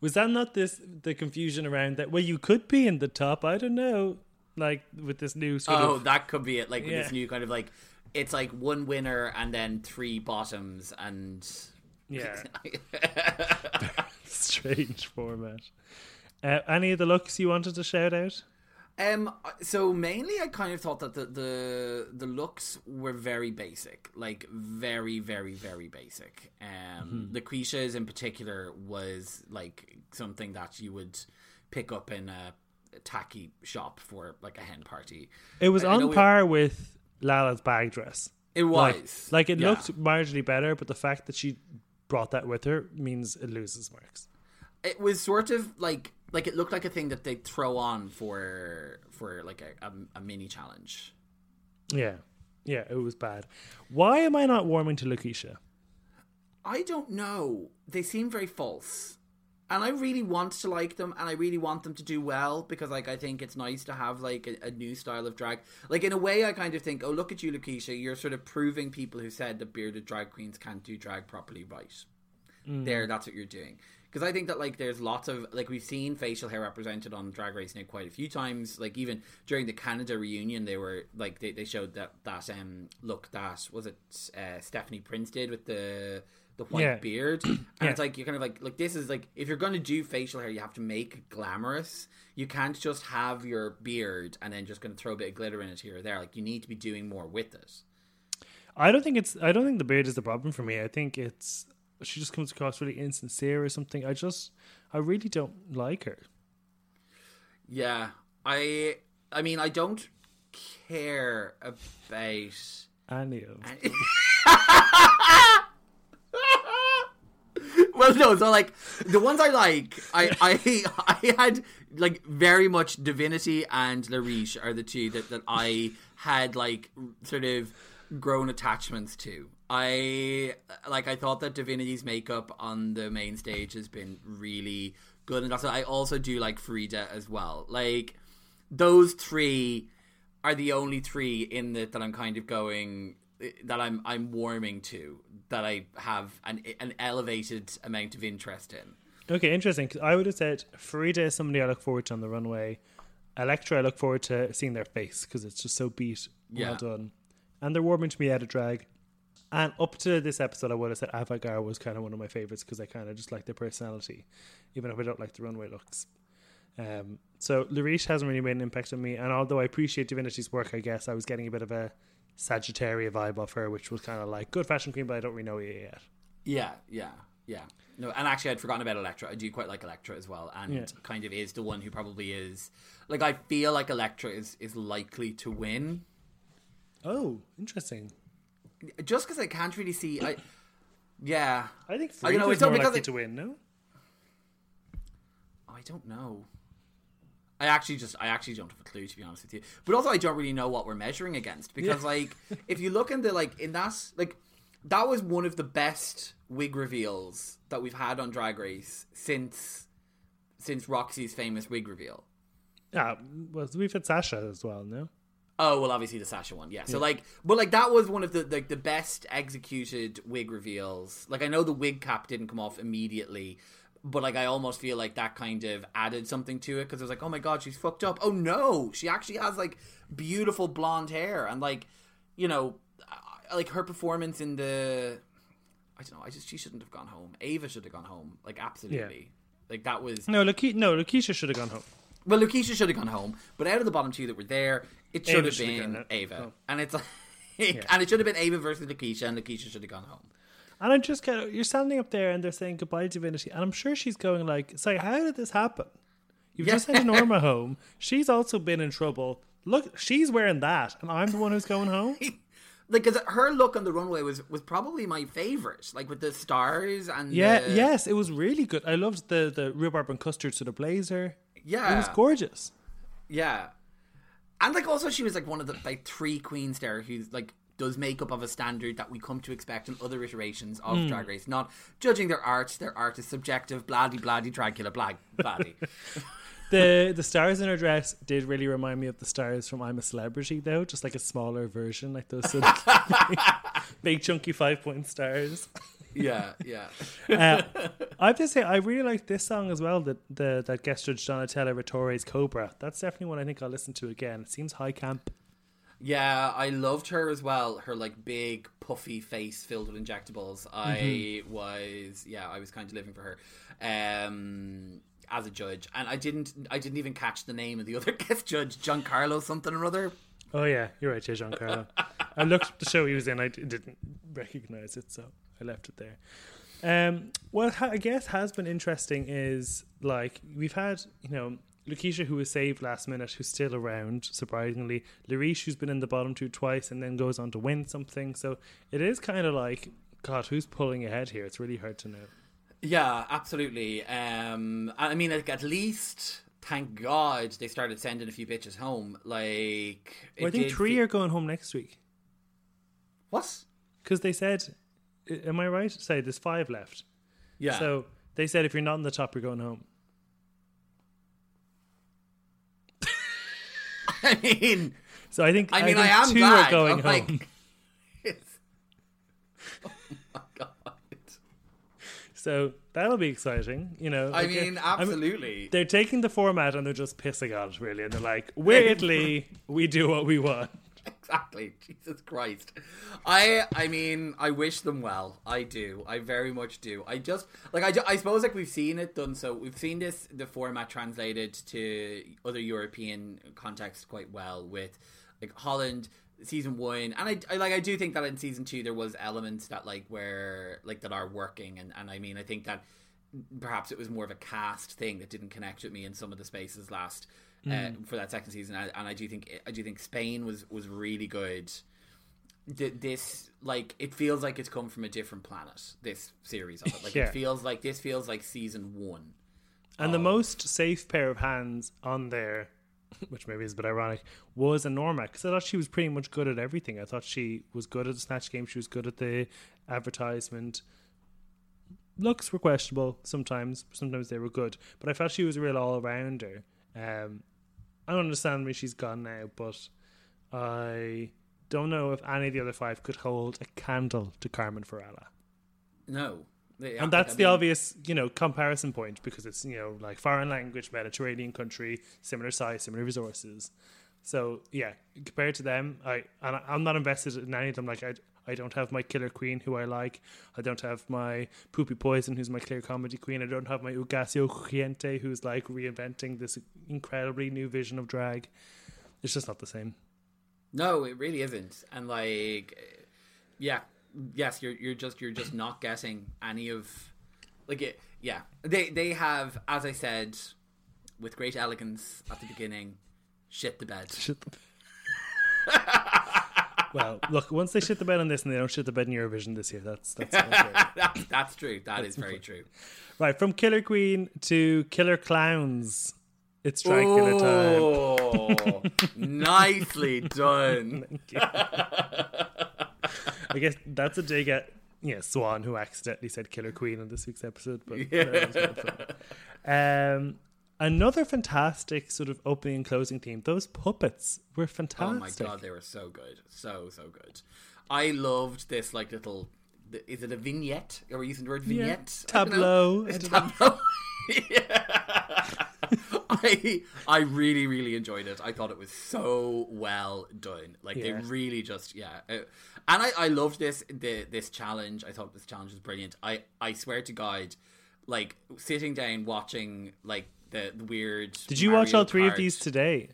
Was that not this the confusion around that? Well, you could be in the top. I don't know. Like with this new sort Oh, of that could be it. Like with Yeah. this new kind of like, it's like one winner and then three bottoms, and yeah strange format. Uh, any of the looks you wanted to shout out? Um. So mainly, I kind of thought that the the the looks were very basic, like very, very, very basic. Um, Luquisha's in particular was like something that you would pick up in a tacky shop for like a hen party. It was I- I know on we- par with Lala's bag dress. It was like it yeah. looked marginally better, but the fact that she brought that with her means it loses marks. It was sort of like like it looked like a thing that they'd throw on for for like a, a, a mini challenge. Yeah, yeah, it was bad. Why am I not warming to Luquisha? I don't know. They seem very false. And I really want to like them and I really want them to do well because like I think it's nice to have like a, a new style of drag. Like in a way I kind of think, oh look at you Luquisha, you're sort of proving people who said that bearded drag queens can't do drag properly right. There, that's what you're doing. Because I think that like there's lots of like we've seen facial hair represented on Drag Race now quite a few times. Like even during the Canada reunion, they were like they, they showed that that um look that was it uh, Stephanie Prince did with the the white Yeah. beard, and Yeah. it's like you're kind of like like this is like if you're going to do facial hair, you have to make it glamorous. You can't just have your beard and then just going to throw a bit of glitter in it here or there. Like you need to be doing more with it. I don't think it's. I don't think the beard is the problem for me. I think it's she just comes across really insincere or something. I just, I really don't like her. Yeah, I I mean I don't care about. Any of well, no. So like the ones I like, I I I had like very much Divinity and Le Riche are the two that that I had like sort of grown attachments to. I like I thought that Divinity's makeup on the main stage has been really good, and also I also do like Farida as well. Like those three are the only three in it that I'm kind of going that I'm I'm warming to that I have an an elevated amount of interest in. Okay, interesting. 'cause I would have said Farida is somebody I look forward to on the runway. Elecktra, I look forward to seeing their face because it's just so beat, Yeah. well done, and they're warming to me out of drag. And up to this episode, I would have said Ava Hangar was kind of one of my favorites because I kind of just like their personality, even if I don't like the runway looks. Um, so Le Riche hasn't really made an impact on me, and although I appreciate Divinity's work, I guess I was getting a bit of a Sagittaria vibe off her, which was kind of like good fashion queen, but I don't really know you yet. Yeah, yeah, yeah. No, and actually, I'd forgotten about Elecktra. I do quite like Elecktra as well, and Yeah. kind of is the one who probably is like I feel like Elecktra is is likely to win Oh, interesting. just because I can't really see. I yeah, I think I- you know, not more because likely it- to win. No, oh, I don't know. I actually just I actually don't have a clue to be honest with you. But also I don't really know what we're measuring against because like if you look in the like in that like that was one of the best wig reveals that we've had on Drag Race since since Roxxxy's famous wig reveal. Yeah, well, we've had Sasha as well, no? Oh well, obviously the Sasha one, yeah. So like, but like that was one of the like the best executed wig reveals. Like I know the wig cap didn't come off immediately, but like I almost feel like that kind of added something to it because it was like, oh my god, she's fucked up. Oh no, she actually has like beautiful blonde hair and like, you know, uh, like her performance in the, I don't know, I just she shouldn't have gone home. Ava should have gone home, like absolutely. Like that was No, Luquisha, no, Luquisha should have gone home. well, Luquisha should have gone home, but out of the bottom two that were there, it should Ava have been home. Ava, Oh. and it's like, and it should have been Ava versus Luquisha, and Luquisha should have gone home. And I'm just kind of, you're standing up there and they're saying goodbye, Divinity. And I'm sure she's going like, sorry, how did this happen? You've just sent Norma home. She's also been in trouble. Look, she's wearing that, and I'm the one who's going home. Like, cause her look on the runway was was probably my favorite, like with the stars and Yeah, the- yes, it was really good. I loved the the rhubarb and custard sort of blazer. yeah, It was gorgeous. yeah, and like also she was like one of the like three queens there who's like does make up of a standard that we come to expect in other iterations of Hmm. Drag Race, not judging their art. Their art is subjective, bladdy bladdy Dracula, blag bladdy. The the stars in her dress did really remind me of the stars from I'm a Celebrity, though, just like a smaller version, like those sort of big chunky five point stars. yeah, yeah. Uh, I have to say, I really like this song as well. That the that guest judge Donatella Rettore's Cobra. That's definitely one I think I'll listen to again. It seems high camp. Yeah, I loved her as well. Her like big puffy face filled with injectables. I was yeah, I was kind of living for her. Um as a judge. And I didn't I didn't even catch the name of the other guest judge, Giancarlo something or other. Oh yeah, you're right, yeah, Giancarlo. I looked at the show he was in. I d- didn't recognize it, so I left it there. Um, what ha- I guess has been interesting is like we've had you know Luquisha who was saved last minute, who's still around surprisingly. Le Riche who's been in the bottom two twice and then goes on to win something. So it is kind of like God, who's pulling ahead here? It's really hard to know. Yeah, absolutely. Um I mean like at least thank God they started sending a few bitches home. Like Well, I think three are going home next week What? because they said, "Am I right?" Say there's five left. Yeah. So they said if you're not in the top, you're going home. I mean So I think I mean, think I, am two glad. are going I'm home. like, oh my god! So that'll be exciting. You know, I like, mean, uh, I'm- absolutely. they're taking the format and they're just pissing on it, really. And they're like, "We're Italy. We do what we want." Exactly. Jesus Christ. I. I mean, I wish them well. I do. I very much do. I just like. I. I suppose like we've seen it done. So we've seen this the format translated to other European context quite well with like Holland season one and I, I like I do think that in season two there was elements that like were like that are working and, and I mean I think that perhaps it was more of a cast thing that didn't connect with me in some of the spaces last uh, for that second season and, and I do think I do think Spain was was really good Th- this like it feels like it's come from a different planet this series of it like Yeah. it feels like this feels like season one And the most safe pair of hands on there, which maybe is a bit ironic, was a Norma because I thought she was pretty much good at everything. I thought she was good at the snatch game. She was good at the advertisement. Looks were questionable sometimes. Sometimes they were good, but I felt she was a real all rounder. Um, I don't understand why she's gone now, but I don't know if any of the other five could hold a candle to Carmen Farala. no They- And that's I the mean- obvious, you know, comparison point because it's, you know, like foreign language, Mediterranean country, similar size, similar resources. So yeah, compared to them, I and I- I'm not invested in any of them. Like I, I don't have my killer queen who I like. I don't have my Pupi Poisson who's my clear comedy queen. I don't have my Hugáceo Crujiente who's like reinventing this incredibly new vision of drag. It's just not the same. No, it really isn't. And like, yeah, yes, you're you're just you're just not getting any of like it. Yeah, they they have, as I said, with great elegance at the beginning, shit the bed. Shit the well, look, once they shit the bed on this and they don't shit the bed in Eurovision this year, that's that's okay. that's, that's true. That is very true. Right, from Killer Queen to Killer Clowns. It's Dragula time. Oh, nicely done. I guess that's a dig at yeah Swan, who accidentally said Killer Queen on this week's episode. But that fun. um, another fantastic sort of opening and closing theme. Those puppets were fantastic. Oh my god, they were so good, so so good. I loved this like little. Is it a vignette? Are we using the word vignette? I. Tableau. I tableau. yeah. I I really really enjoyed it. I thought it was so well done. Like Yeah. they really just yeah. Uh, and I I loved this the this challenge. I thought this challenge was brilliant. I I swear to God, like sitting down watching like the, weird. Did you watch all three of these today?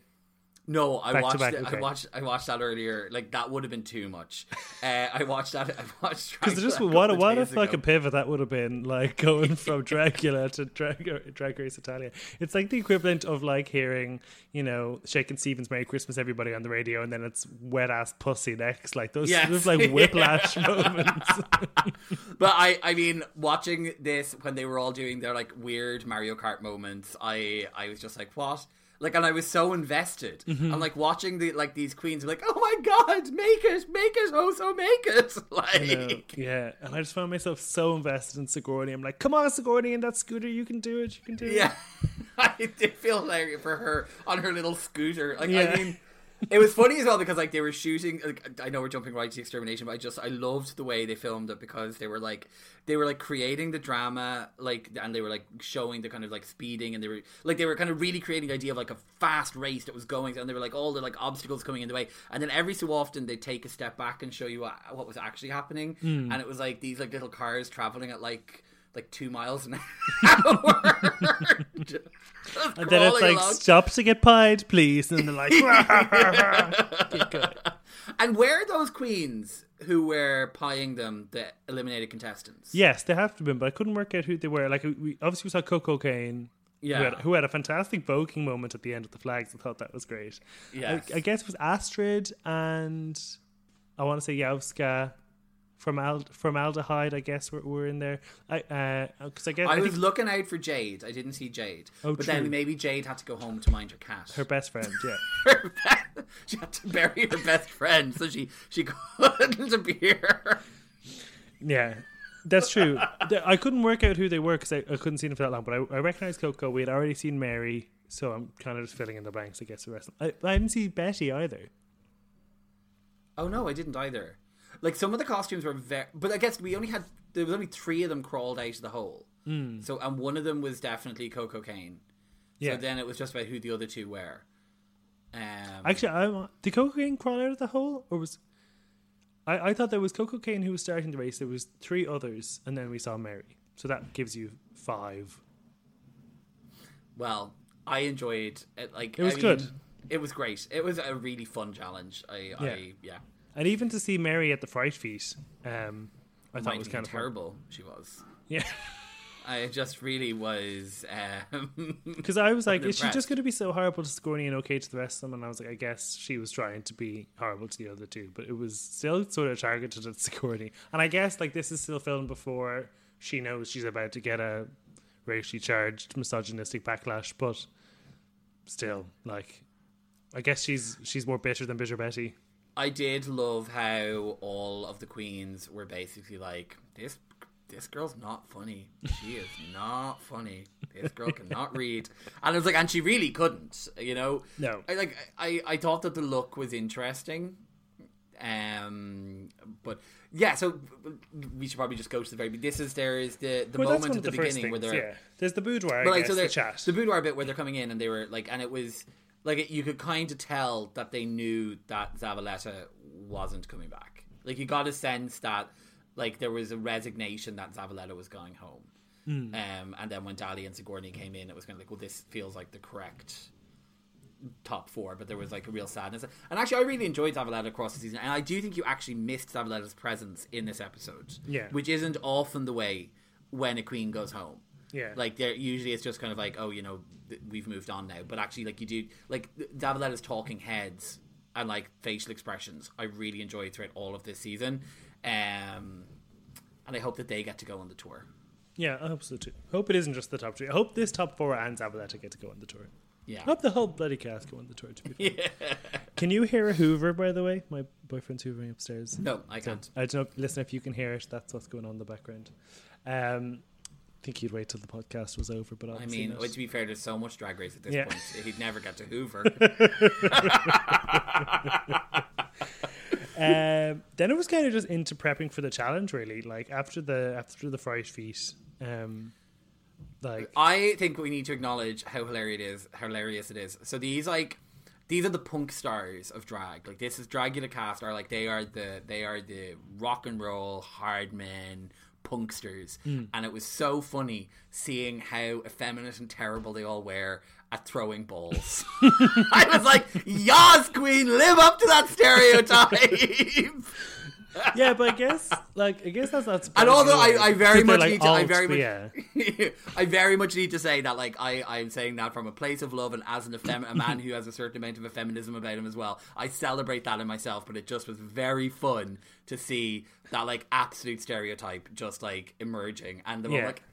No, I Back watched. back, it, okay. I watched. I watched that earlier. Like that would have been too much. Uh, I watched that. I watched. Because just what a what a fucking pivot that would have been like going from Dragula to Drag, Drag Race Italia. It's like the equivalent of like hearing you know Shakin' Stevens "Merry Christmas Everybody" on the radio, and then it's wet ass pussy next. Like those, Yes. those like whiplash moments. But I, I mean, watching this when they were all doing their like weird Mario Kart moments, I, I was just like, what? Like, and I was so invested. Mm-hmm. I'm like watching the like these queens, like, oh my god, make it, make it, oh so make it, like. yeah, and I just found myself so invested in Sigourney. I'm like, come on, Sigourney, in that scooter, you can do it. You can do it. Yeah, I did feel like for her on her little scooter. Like, Yeah. I mean, it was funny as well because like they were shooting. Like, I know we're jumping right to the extermination, but I just I loved the way they filmed it because they were like they were like creating the drama, like and they were like showing the kind of like speeding, and they were like they were kind of really creating the idea of like a fast race that was going, and they were like all the like obstacles coming in the way, and then every so often they take a step back and show you what, what was actually happening, Hmm. and it was like these like little cars traveling at like like two miles an hour. And then it's like, along. stop to get pied, please. And they're like. And where are those queens who were pieing them, the eliminated contestants? Yes, they have to have been, but I couldn't work out who they were. Like, we obviously we saw Koco Caine, Yeah. who, had, who had a fantastic voking moment at the end of the flags. I thought that was great. Yes. I, I guess it was Astrud and I want to say Yovska. Formal, formaldehyde, I guess, were, were in there. I uh, because I guess I, I was think looking out for Jade. I didn't see Jade. Oh, but true. then maybe Jade had to go home to mind her cat. her best friend. Yeah, Her be- she had to bury her best friend, so she she couldn't appear. yeah, that's true. I couldn't work out who they were because I, I couldn't see them for that long. But I, I recognized Koco. We had already seen Mary, so I'm kind of just filling in the blanks. I guess the rest. I, I didn't see Betty either. Oh no, I didn't either. Like some of the costumes were very, but I guess we only had there was only three of them crawled out of the hole. Mm. So and one of them was definitely Koco Caine. Yeah. So then it was just about who the other two were. Um, Actually, I, did Koco Caine crawl out of the hole, or was I? I thought there was Koco Caine who was starting the race. There was three others, and then we saw Mary. So that gives you five. Well, I enjoyed it. Like It was I good. It was great. It was a really fun challenge. I, Yeah. I yeah. And even to see Mary at the fright feast, um, I thought it was kind of fun. She was. Yeah, I just really was. Um, because I was like, is she just going to be so horrible to Sigourney and okay to the rest of them? And I was like, I guess she was trying to be horrible to the other two, but it was still sort of targeted at Sigourney. And I guess like this is still filmed before she knows she's about to get a racially charged misogynistic backlash, but still, like, I guess she's she's more bitter than bitter Betty. I did love how all of the queens were basically like this. This girl's not funny. She is not funny. This girl cannot read, and it was like, and she really couldn't. You know, No. I like. I I thought that the look was interesting, um, but yeah. So we should probably just go to the very. This is there is the the Well, moment at the, the beginning where things. they're Yeah, there's the boudoir. but I like guess, so the chat. the boudoir bit where they're coming in and they were like and it was like you could kind of tell that they knew that Zavaleta wasn't coming back like you got a sense that like there was a resignation that Zavaleta was going home Hmm. um, and then when Dahli and Sigourney came in it was kind of like well this feels like the correct top four but there was like a real sadness and actually I really enjoyed Zavaleta across the season and I do think you actually missed Zavaleta's presence in this episode Yeah. which isn't often the way when a queen goes home Yeah. like there usually it's just kind of like oh you know th- we've moved on now but actually like you do like Zavaleta's talking heads and like facial expressions I really enjoyed throughout all of this season um and I hope that they get to go on the tour Yeah, I hope so too. Hope it isn't just the top three. I hope this top four and Zavaleta get to go on the tour. Yeah. Not the whole bloody cast go on the tour. To be fair. Can you hear a Hoover? By the way, my boyfriend's hoovering upstairs. No, I So, can't. I don't know. Listen, if you can hear it, that's what's going on in the background. Um, I think you'd wait till the podcast was over, but I mean, not. well, to be fair, there's so much drag race at this Yeah. point. He'd never get to Hoover. Um, then it was kind of just into prepping for the challenge, really. Like after the after the fright feet, um, like I think we need to acknowledge how hilarious it is. How Hilarious it is. So these like these are the punk stars of drag. Like this is Dragula cast are like they are the they are the rock and roll hard men punksters. Hmm. And it was so funny seeing how effeminate and terrible they all were at throwing balls. I was like, Yas Queen, live up to that stereotype. Yeah, but I guess like I guess that's not. And surprising although I, I very 'cause they're, much like, need to, I very much, yeah. I very much need to say that, like, I, I'm saying that from a place of love and as an effem- a man who has a certain amount of a feminism about him as well. I celebrate that in myself, but it just was very fun to see that, like, absolute stereotype just, like, emerging. And they were Yeah. like,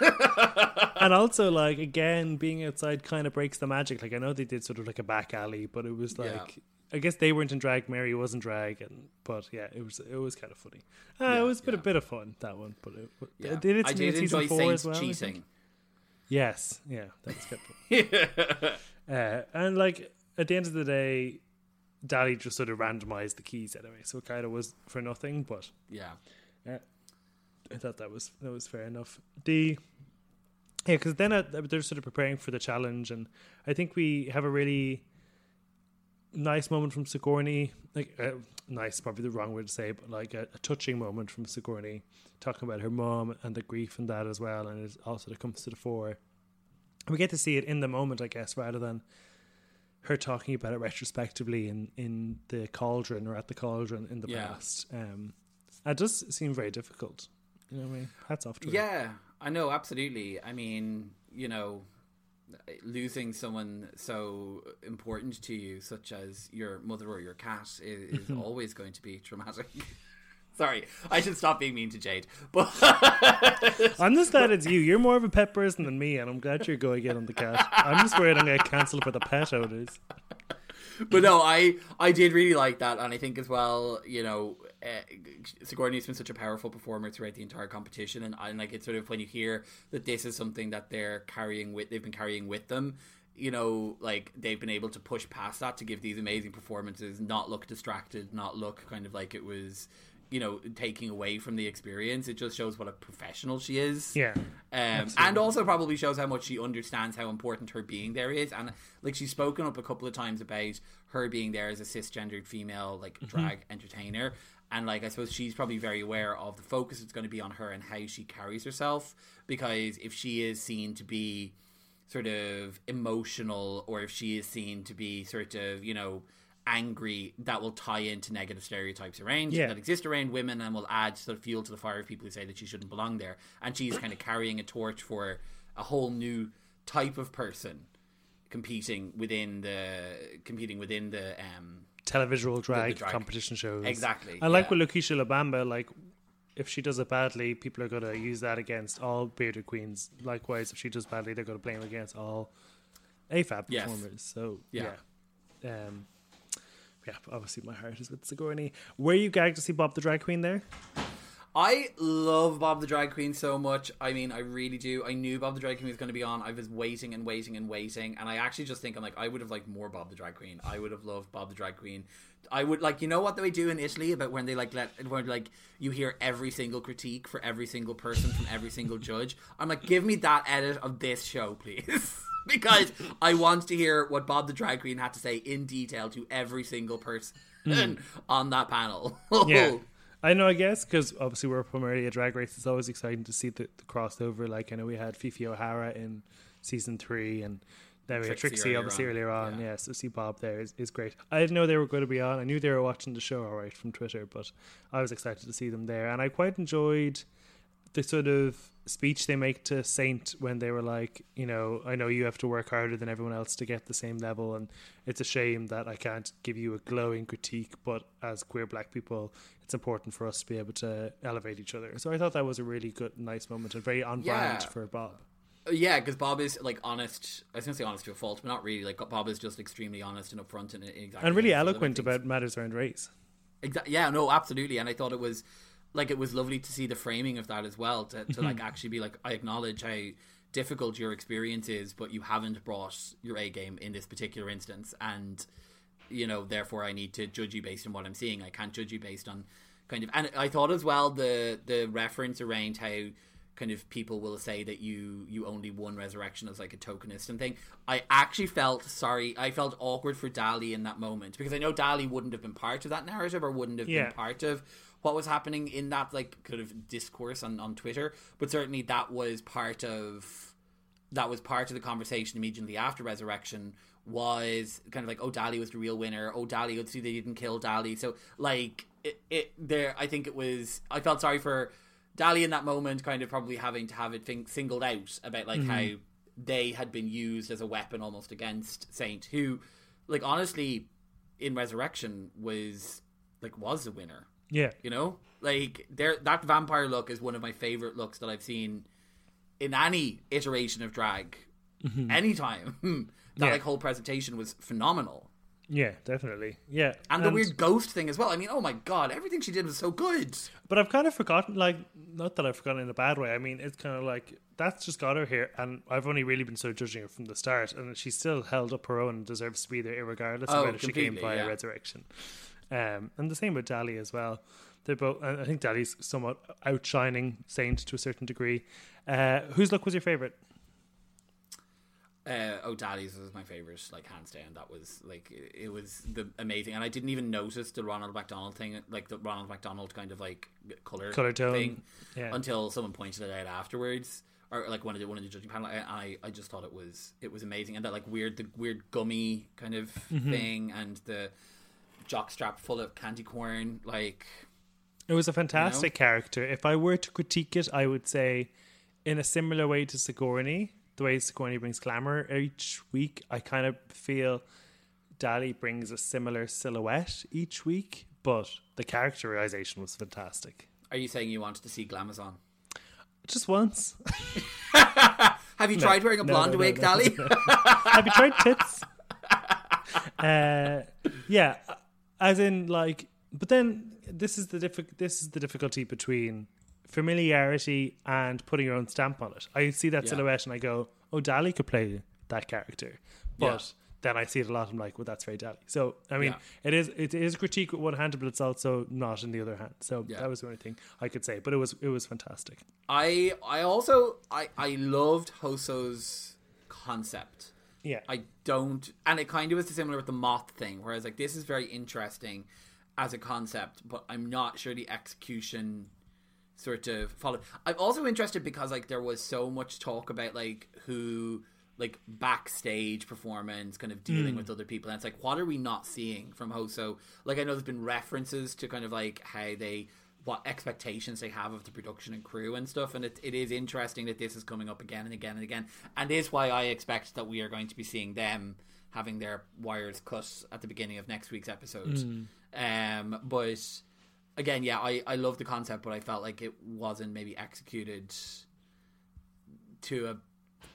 and also like again being outside kind of breaks the magic like i know they did sort of like a back alley but it was like Yeah. I guess they weren't in drag mary wasn't drag and but yeah it was it was kind of funny uh, Yeah, it was a bit, yeah. a bit of fun that one but it, yeah. they did it I in did season enjoy four Saints as well cheating. yes yeah that was good uh, and like at the end of the day Dahli just sort of randomized the keys anyway so it kind of was for nothing but Yeah. yeah, I thought that was that was fair enough. The yeah, because then uh, they're sort of preparing for the challenge, and I think we have a really nice moment from Sigourney. Like uh, nice, probably the wrong word to say, but like a, a touching moment from Sigourney, talking about her mom and the grief and that as well, and it also that comes to the fore. We get to see it in the moment, I guess, rather than her talking about it retrospectively in in the cauldron or at the cauldron in the Yeah. past. Um, it does seem very difficult. You know what I mean? Hats off to her. Yeah, I know, absolutely. I mean, you know, losing someone so important to you, such as your mother or your cat, is, is always going to be traumatic. Sorry, I should stop being mean to Jade. But I'm just glad it's you. You're more of a pet person than me, and I'm glad you're going in on the cat. I'm just worried I'm going to cancel for the pet owners. but no, I I did really like that, and I think as well, you know, uh, Sigourney's been such a powerful performer throughout the entire competition, and, and like it's sort of when you hear that this is something that they're carrying with, they've been carrying with them. You know, like they've been able to push past that to give these amazing performances, not look distracted, not look kind of like it was, you know, taking away from the experience. It just shows what a professional she is. Yeah. Um, and also probably shows how much she understands how important her being there is, and like she's spoken up a couple of times about her being there as a cisgendered female like drag entertainer, and like I suppose she's probably very aware of the focus it's going to be on her and how she carries herself, because if she is seen to be sort of emotional, or if she is seen to be sort of you know angry, that will tie into negative stereotypes around Yeah. that exist around women and will add sort of fuel to the fire of people who say that she shouldn't belong there. And she's kind of carrying a torch for a whole new type of person competing within the competing within the um Televisual drag, drag. competition shows. Exactly, I like yeah. with Luquisha Lubamba, like, if she does it badly, people are going to use that against all bearded queens. Likewise, if she does badly, they're going to blame against all AFAB Yes. performers. So, yeah. Yeah. Um, yeah, obviously my heart is with Sigourney. Were you gagged to see Bob the Drag Queen there? I love Bob the Drag Queen so much. I mean, I really do. I knew Bob the Drag Queen was going to be on. I was waiting and waiting and waiting, and I actually just think I'm like, I would have liked more Bob the Drag Queen. I would have loved Bob the Drag Queen. I would like, you know what they do in Italy about when they like let when like you hear every single critique for every single person from every single judge. I'm like, give me that edit of this show, please. because I want to hear what Bob the Drag Queen had to say in detail to every single person hmm. on that panel. Yeah. I know, I guess, because obviously we're primarily a drag race. It's always exciting to see the, the crossover. Like, I know we had Fifi O'Hara in season three, and then we had Trixie Trixie earlier obviously on. earlier on. Yeah. Yeah, so see Bob there is, is great. I didn't know they were going to be on. I knew they were watching the show all right from Twitter, but I was excited to see them there. And I quite enjoyed the sort of speech they make to Saint when they were like, you know, I know you have to work harder than everyone else to get the same level, and it's a shame that I can't give you a glowing critique, but as queer black people, it's important for us to be able to elevate each other. So I thought that was a really good, nice moment and very on Yeah. for Bob. Uh, yeah, because Bob is like honest. I was gonna say honest to a fault, but not really. Like Bob is just extremely honest and upfront and exactly and really how he feels eloquent about matters around race. Exa- yeah, no, absolutely. And I thought it was like it was lovely to see the framing of that as well. To, to like mm-hmm. actually be like, I acknowledge how difficult your experience is, but you haven't brought your A game in this particular instance, and you know, therefore, I need to judge you based on what I'm seeing. I can't judge you based on kind of. And I thought as well the the reference around how kind of people will say that you you only won resurrection as like a tokenist and thing i actually felt sorry i felt awkward for dahli in that moment because i know dahli wouldn't have been part of that narrative or wouldn't have Yeah. been part of what was happening in that like kind of discourse on, on twitter but certainly that was part of that was part of the conversation immediately after resurrection was kind of like oh dahli was the real winner. Oh dahli let's see they didn't kill dahli. So like it, it there i think it was i felt sorry for dahli in that moment kind of probably having to have it think, singled out about like mm-hmm. how they had been used as a weapon almost against saint who like honestly in resurrection was like was a winner Yeah, you know like there that vampire look is one of my favorite looks that i've seen in any iteration of drag anytime that Mm-hmm. Yeah. like whole presentation was phenomenal yeah, definitely. Yeah, and, the weird ghost thing as well i mean oh my god everything she did was so good But I've kind of forgotten, like, not that I've forgotten in a bad way. I mean, it's kind of like that's just got her here, and I've only really been so judging her from the start, and she still held up her own and deserves to be there, regardless Oh, of whether she came via yeah. resurrection. Um, and the same with Dahli as well. They're both. I think Dahli's somewhat outshining Saint to a certain degree. Uh, whose look was your favorite? uh, oh Dahli's was my favorite like hands down that was like it, it was the amazing and i didn't even notice the ronald mcdonald thing like the ronald mcdonald kind of like color Colour tone, thing yeah. until someone pointed it out afterwards or like one of the one of the judging panel and i i just thought it was it was amazing and that like weird the weird gummy kind of Mm-hmm. thing and the jockstrap full of candy corn like It was a fantastic character. If I were to critique it, I would say, in a similar way to Sigourney, the way Sigourney brings glamour each week, I kind of feel Dahli brings a similar silhouette each week, but the characterization was fantastic. are you saying you wanted to see glamazon Just once. have you tried wearing a blonde no, no, wig no, Dahli? Have you tried tits? uh, yeah, as in like, but then this is the diffi- This is the difficulty between familiarity and putting your own stamp on it. I see that Yeah. silhouette and I go, "Oh, Dahli could play that character," but. Yeah. Then I see it a lot. I'm like, well, that's very Dahli. So I mean, Yeah. it is it is a critique with one hand, but it's also not in the other hand. So that was the only thing I could say. But it was it was fantastic. I I also I I loved Hoso's concept. Yeah, I don't, and it kind of was similar with the moth thing, whereas like this is very interesting as a concept, but I'm not sure the execution sort of followed. I'm also interested because like there was so much talk about like who like backstage performance, kind of dealing hmm. with other people, and it's like what are we not seeing from Hoso? Like I know there's been references to kind of like how they what expectations they have of the production and crew and stuff and it, it is interesting that this is coming up again and again and again. And is why I expect that we are going to be seeing them having their wires cut at the beginning of next week's episode. Um but again yeah I, I love the concept but I felt like it wasn't maybe executed to a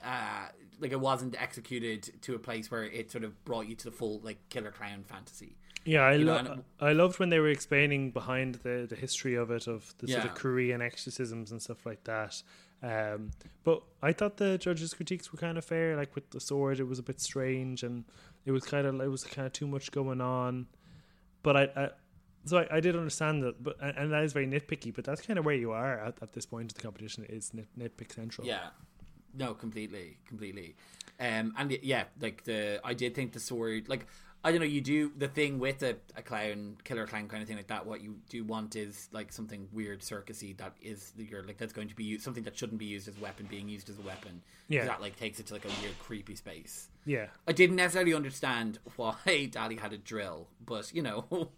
uh, like it wasn't executed to a place where it sort of brought you to the full like killer clown fantasy Yeah, I You know, lo- I loved when they were explaining behind the the history of it, of the sort of Korean exorcisms and stuff like that. Um, but I thought the judges' critiques were kind of fair. Like with the sword, it was a bit strange, and it was kind of it was kind of too much going on. But I, I so I, I did understand that, but and, and that is very nitpicky. But that's kind of where you are at, at this point of the competition. Is nit, nitpick central? Yeah, no, completely, completely. Um, and yeah, like the I did think the sword, like I don't know, you do the thing with a, a clown, killer clown kind of thing like that. What you do want is like something weird, circusy that is you're like that's going to be used, something that shouldn't be used as a weapon, being used as a weapon. Yeah. that like takes it to like a weird, creepy space. yeah. I didn't necessarily understand why Daddy had a drill, but you know,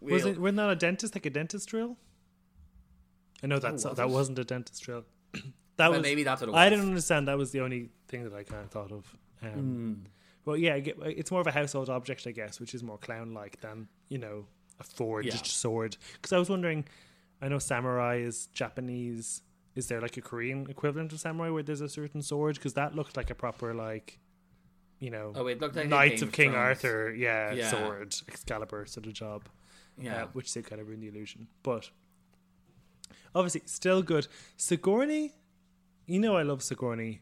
Was we'll- it wasn't that a dentist like a dentist drill? I know that's was that wasn't a dentist drill. that Well, was maybe that's what it I didn't understand. That was the only thing that I kind of thought of. Um, Well, yeah, it's more of a household object, I guess, which is more clown-like than you know a forged Yeah. sword. Because I was wondering, I know samurai is Japanese is there like a Korean equivalent of samurai where there's a certain sword? Because that looked like a proper like, you know, Oh, it looked like Knights of King. Arthur, yeah, Yeah. sword Excalibur sort of job. Yeah. uh, which did kind of ruin the illusion. But obviously, still good. Sigourney, you know, I love Sigourney.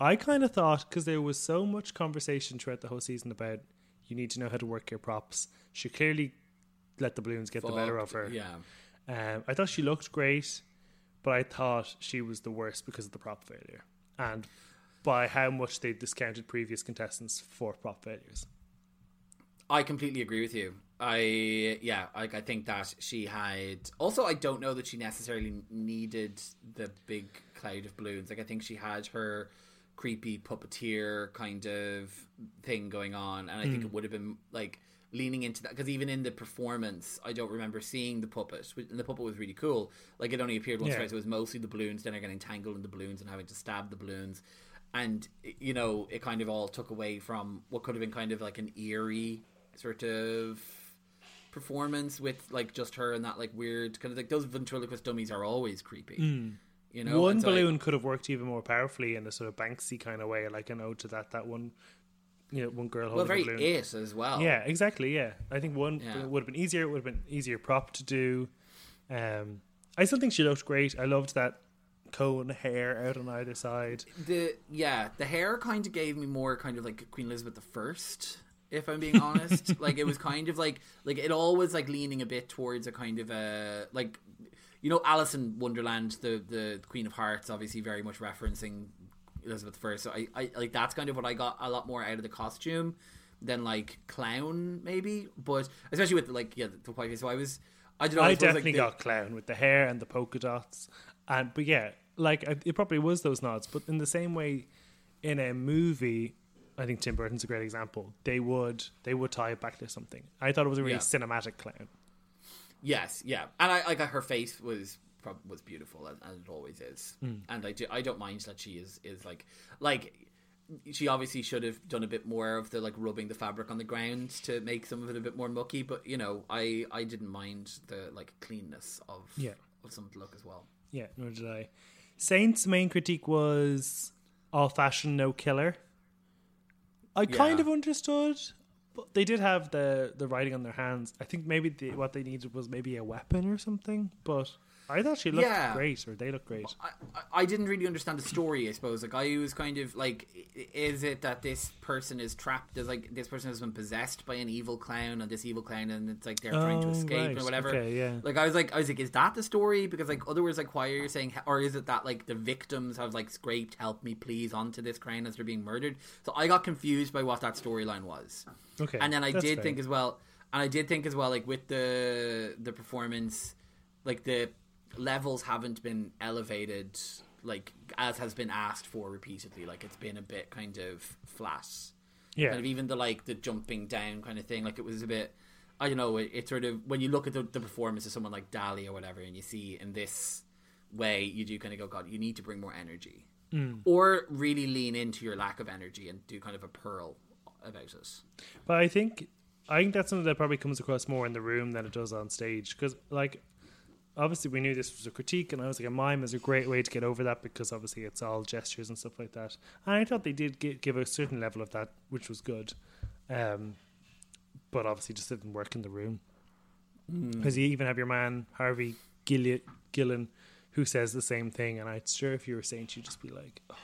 I kind of thought because there was so much conversation throughout the whole season about you need to know how to work your props. She clearly let the balloons get the better of her. Yeah. Um, I thought she looked great, but I thought she was the worst because of the prop failure and by how much they discounted previous contestants for prop failures. I completely agree with you. I yeah, like I think that she had. Also, I don't know that she necessarily needed the big cloud of balloons. Like I think she had her creepy puppeteer kind of thing going on, and I think hmm. it would have been like leaning into that because even in the performance, I don't remember seeing the puppet. And the puppet was really cool. Like it only appeared once Yeah. twice. It was mostly the balloons. Then are getting tangled in the balloons and having to stab the balloons. And you know, it kind of all took away from what could have been kind of like an eerie sort of performance with like just her and that like weird kind of like those ventriloquist dummies are always creepy. Hmm. You know, one And so I- balloon could have worked even more powerfully in a sort of Banksy kind of way, like an ode to that that one, you know, one girl well, holding very a balloon. it as well. Yeah, exactly. Yeah, I think one Yeah. would have been easier. It would have been easier prop to do. Um, I still think she looked great. I loved that cone hair out on either side. the yeah the hair kind of gave me more kind of like Queen Elizabeth the First. If I'm being honest, like it was kind of like like it always like leaning a bit towards a kind of a like you know Alice in Wonderland, the the Queen of Hearts, obviously very much referencing Elizabeth I. So I, I like that's kind of what I got a lot more out of the costume than like clown maybe, but especially with like yeah the white face. So I was I don't know. I like, definitely the- got clown with the hair and the polka dots, and but yeah, like it probably was those nods. But in the same way, in a movie, I think Tim Burton's a great example. They would they would tie it back to something. I thought it was a really Yeah. cinematic clown. Yes, yeah, and I like her face was was beautiful as, as it always is, Hmm. and I do I don't mind that she is is like like she obviously should have done a bit more of the like rubbing the fabric on the ground to make some of it a bit more mucky, but you know I I didn't mind the like cleanness of Yeah. of some of the look as well. Yeah, nor did I. Saints' main critique was all fashion, no killer. I kind of understood, but they did have the the writing on their hands. I think maybe the, what they needed was maybe a weapon or something. But I thought she looked Yeah. great, or they looked great. I, I- didn't really understand the story. I suppose like I was kind of like, is it that this person is trapped? Is like this person has been possessed by an evil clown, and this evil clown, and it's like they're trying to Oh, escape right. or whatever. Okay, yeah. Like I was like, I was like, is that the story? Because like otherwise, like why are you saying, or is it that like the victims have like scraped "Help me, please" onto this crown as they're being murdered? So I got confused by what that storyline was. Okay, And then I did fair. think as well, and I did think as well, like with the the performance, like the levels haven't been elevated, like as has been asked for repeatedly. Like it's been a bit kind of flat. yeah, Kind of even the like the jumping down kind of thing. Like it was a bit. I don't know. It, it sort of when you look at the, the performance of someone like Dahli or whatever, and you see in this way, you do kind of go, God, you need to bring more energy, hmm. or really lean into your lack of energy and do kind of a pearl about it. But I think I think that's something that probably comes across more in the room than it does on stage. Because like obviously we knew this was a critique, and I was like, a mime is a great way to get over that because obviously it's all gestures and stuff like that. And I thought they did gi- give a certain level of that, which was good. Um, but obviously just didn't work in the room because you even have your man Harvey Gilli- Guillén who says the same thing, and I'm sure if you were saying, you'd just be like. "Oh,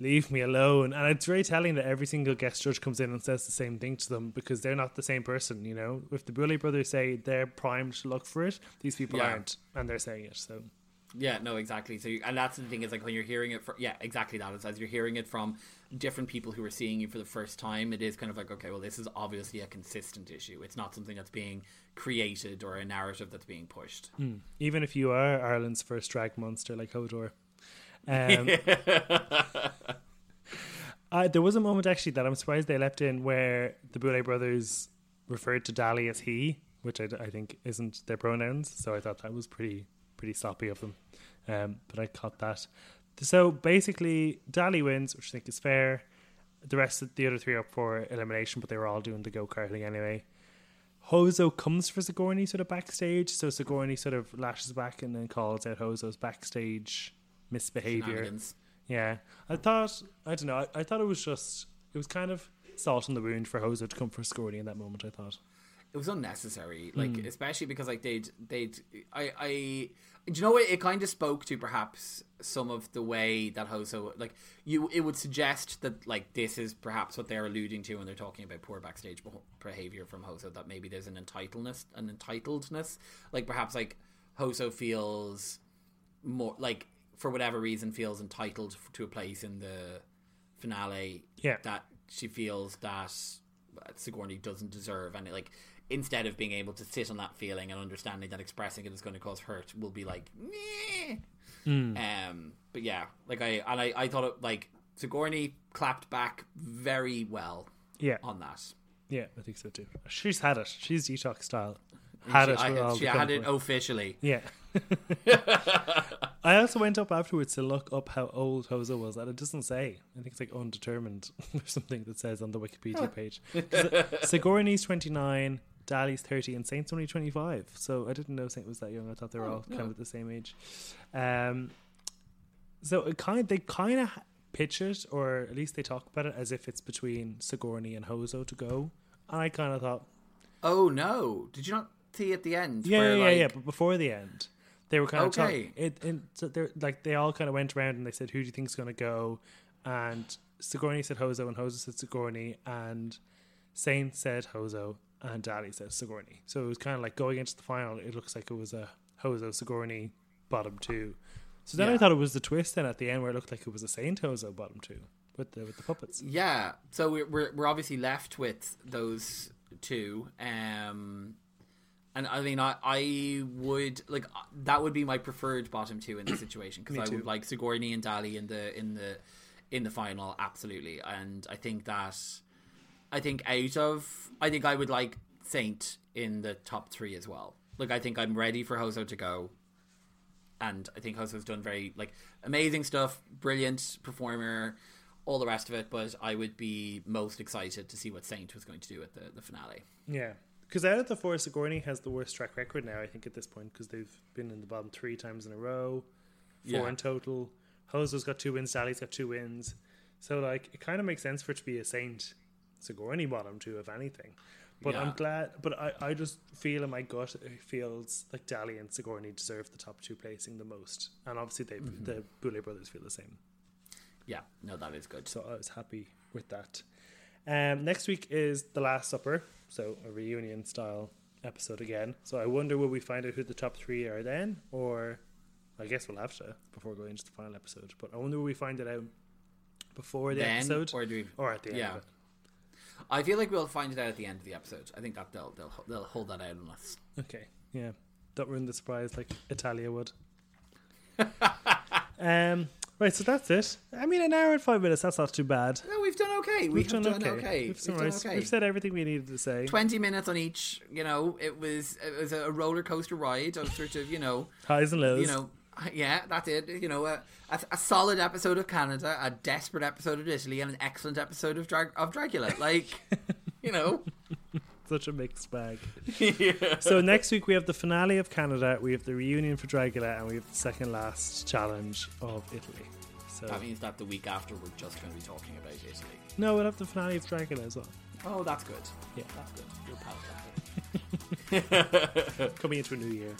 leave me alone. And it's very telling that every single guest judge comes in and says the same thing to them because they're not the same person, you know. If the Boulet brothers say they're primed to look for it, these people Yeah. aren't, and they're saying it. So Yeah, no, exactly. So, you, and that's the thing is like when you're hearing it from, yeah, exactly that. Is as you're hearing it from different people who are seeing you for the first time, it is kind of like, okay, well, this is obviously a consistent issue. It's not something that's being created or a narrative that's being pushed. even if you are Ireland's first drag monster like Hodor. Um, I, there was a moment actually that I'm surprised they left in where the Boulet brothers referred to Dahli as he, which I think isn't their pronouns. So I thought that was pretty pretty sloppy of them. Um, but I caught that. So basically, Dahli wins, which I think is fair. The rest of the other three are up for elimination, but they were all doing the go karting anyway. Hoso comes for Sigourney sort of backstage, so Sigourney sort of lashes back and then calls out Hoso's backstage misbehavior. Shenanigans. Yeah, I thought I don't know. I, I thought it was just it was kind of salt in the wound for Hoso to come for Sigourney in that moment. I thought. it was unnecessary like hmm. especially because like they'd they'd i i do you know what it kind of spoke to perhaps some of the way that Hoso like you it would suggest that like this is perhaps what they're alluding to when they're talking about poor backstage behavior from Hoso that maybe there's an entitledness an entitledness like perhaps like Hoso feels more like for whatever reason feels entitled to a place in the finale Yeah. that she feels that Sigourney doesn't deserve and it, like instead of being able to sit on that feeling and understanding that expressing it is going to cause hurt will be like Meh. um but yeah like I and I, I thought it like Sigourney clapped back very well Yeah, on that yeah, I think so too. She's had it. She's detox style. Had she, it. I- she had it officially Yeah. I also went up afterwards to look up how old Hoso was, and it doesn't say. I think it's like undetermined or something that says on the Wikipedia page. 'Cause, uh, Sigourney's 29, Dahli's 30, and Saint's only 25. So I didn't know Saint was that young. I thought they were all kind of the same age. Um, so it kind they kind of pitch it, or at least they talk about it as if it's between Sigourney and Hoso to go. And I kind of thought, oh no did you not see at the end yeah, where, yeah, like, yeah. But before the end, they were kind of Okay. talking. It, it so they're like they all kind of went around and they said, "Who do you think's going to go?" And Sigourney said Hoso, and Hoso said Sigourney, and Saint said Hoso, and Dahli said Sigourney. So it was kind of like going into the final. It looks like it was a Hoso Sigourney bottom two. So then I thought it was the twist then at the end where it looked like it was a Saint Hoso bottom two with the with the puppets. Yeah, so we're we're, we're obviously left with those two. Um, and I mean, I I would like uh, that would be my preferred bottom two in this situation because I would like Sigourney and Dahli in the in the in the final absolutely, and I think that I think out of I think I would like Saint in the top three as well. Like I think I'm ready for Hoso to go and I think Hoso's done very like amazing stuff, brilliant performer, all the rest of it. But I would be most excited to see what Saint was going to do at the, the finale. Yeah. Because out of the four, Sigourney has the worst track record now, I think, at this point, because they've been in the bottom three times in a row, four Yeah. in total. Hoso's got two wins, Sally's got two wins. So, like, it kind of makes sense for it to be a Saint Sigourney bottom two, if anything. But I'm glad, but I, I just feel in my gut, it feels like Dahli and Sigourney deserve the top two placing the most. And obviously, they, Mm-hmm. the Boulet brothers feel the same. Yeah, no, that is good. So I was happy with that. Um, next week is The Last Supper, so a reunion style episode again. So I wonder will we find out who the top three are then, or I guess we'll have to before going into the final episode. But I wonder will we find it out before the Then, episode or do we? or at the end yeah. of it? I feel like we'll find it out at the end of the episode. I think that they'll they'll they'll hold that out on us. Okay, yeah, don't ruin the surprise like Italia would. um, right, so that's it. I mean, an hour and five minutes. That's not too bad. No, we've done okay. We We've done, done, okay. okay. We've, We've, done okay. we've said everything we needed to say. Twenty minutes on each. You know, it was it was a roller coaster ride of sort of you know Highs and lows. you know, yeah, that's it. You know, a, a, a solid episode of Canada, a desperate episode of Italy, and an excellent episode of Drag of Dragula. Like, you know, such a mixed bag. yeah. So next week we have the finale of Canada, we have the reunion for Dragula, and we have the second last challenge of Italy. So that means that the week after we're just going to be talking about Italy. no, we'll have the finale of Dragula as well. Oh, that's good. Yeah. that's good. You're palatable. Coming into a new year.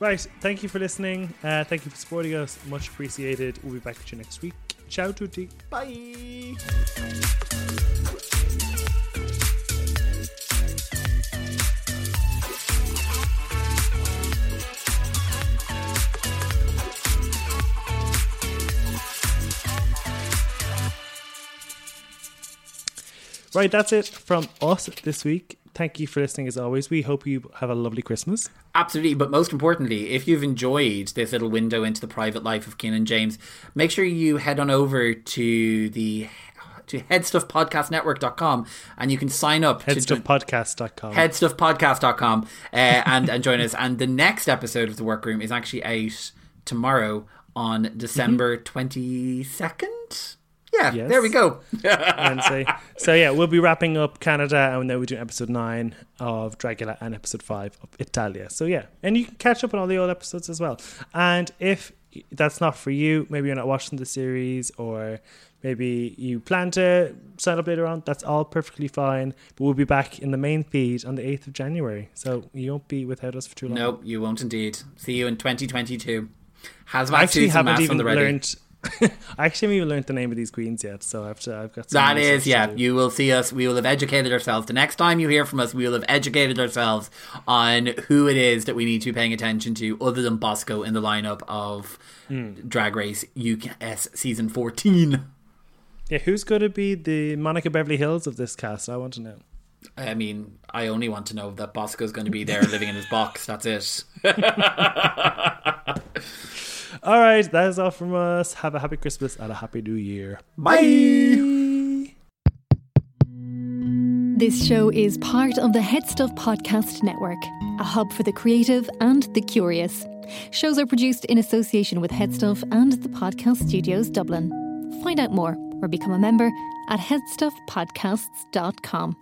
Right, thank you for listening. Uh, thank you for supporting us. Much appreciated. We'll be back with you next week. Ciao tutti. Bye. Right, that's it from us this week. Thank you for listening as always. We hope you have a lovely Christmas. Absolutely, but most importantly, if you've enjoyed this little window into the private life of Keenan James, make sure you head on over to the to headstuffpodcastnetwork.com and you can sign up Headstuffpodcast.com. headstuffpodcast.com uh, and, and join us. And the next episode of The Werkroom is actually out tomorrow on December 22nd. Yeah, Yes. there we go. Wednesday. So yeah, we'll be wrapping up Canada, and then we're doing episode nine of Dragula and episode five of Italia. So yeah, and you can catch up on all the old episodes as well. And if that's not for you, maybe you're not watching the series, or maybe you plan to sign up later on. That's all perfectly fine. But we'll be back in the main feed on the eighth of January, so you won't be without us for too long. nope, you won't indeed. See you in 2022. Hazmat I actually suits haven't on even the ready. learned. I actually haven't even learned the name of these queens yet, so I have to. I've got some That to yeah. You will see us. We will have educated ourselves. The next time you hear from us, we will have educated ourselves on who it is that we need to be paying attention to, other than Bosco in the lineup of Hmm. Drag Race US season 14. Yeah, who's going to be the Monica Beverly Hillz of this cast? I want to know. I mean, I only want to know that Bosco's going to be there living in his box. That's it. All right, that is all from us. Have a happy Christmas and a happy New Year. Bye. This show is part of the Head Stuff Podcast Network, a hub for the creative and the curious. Shows are produced in association with Headstuff and the Podcast Studios Dublin. Find out more or become a member at headstuffpodcasts.com.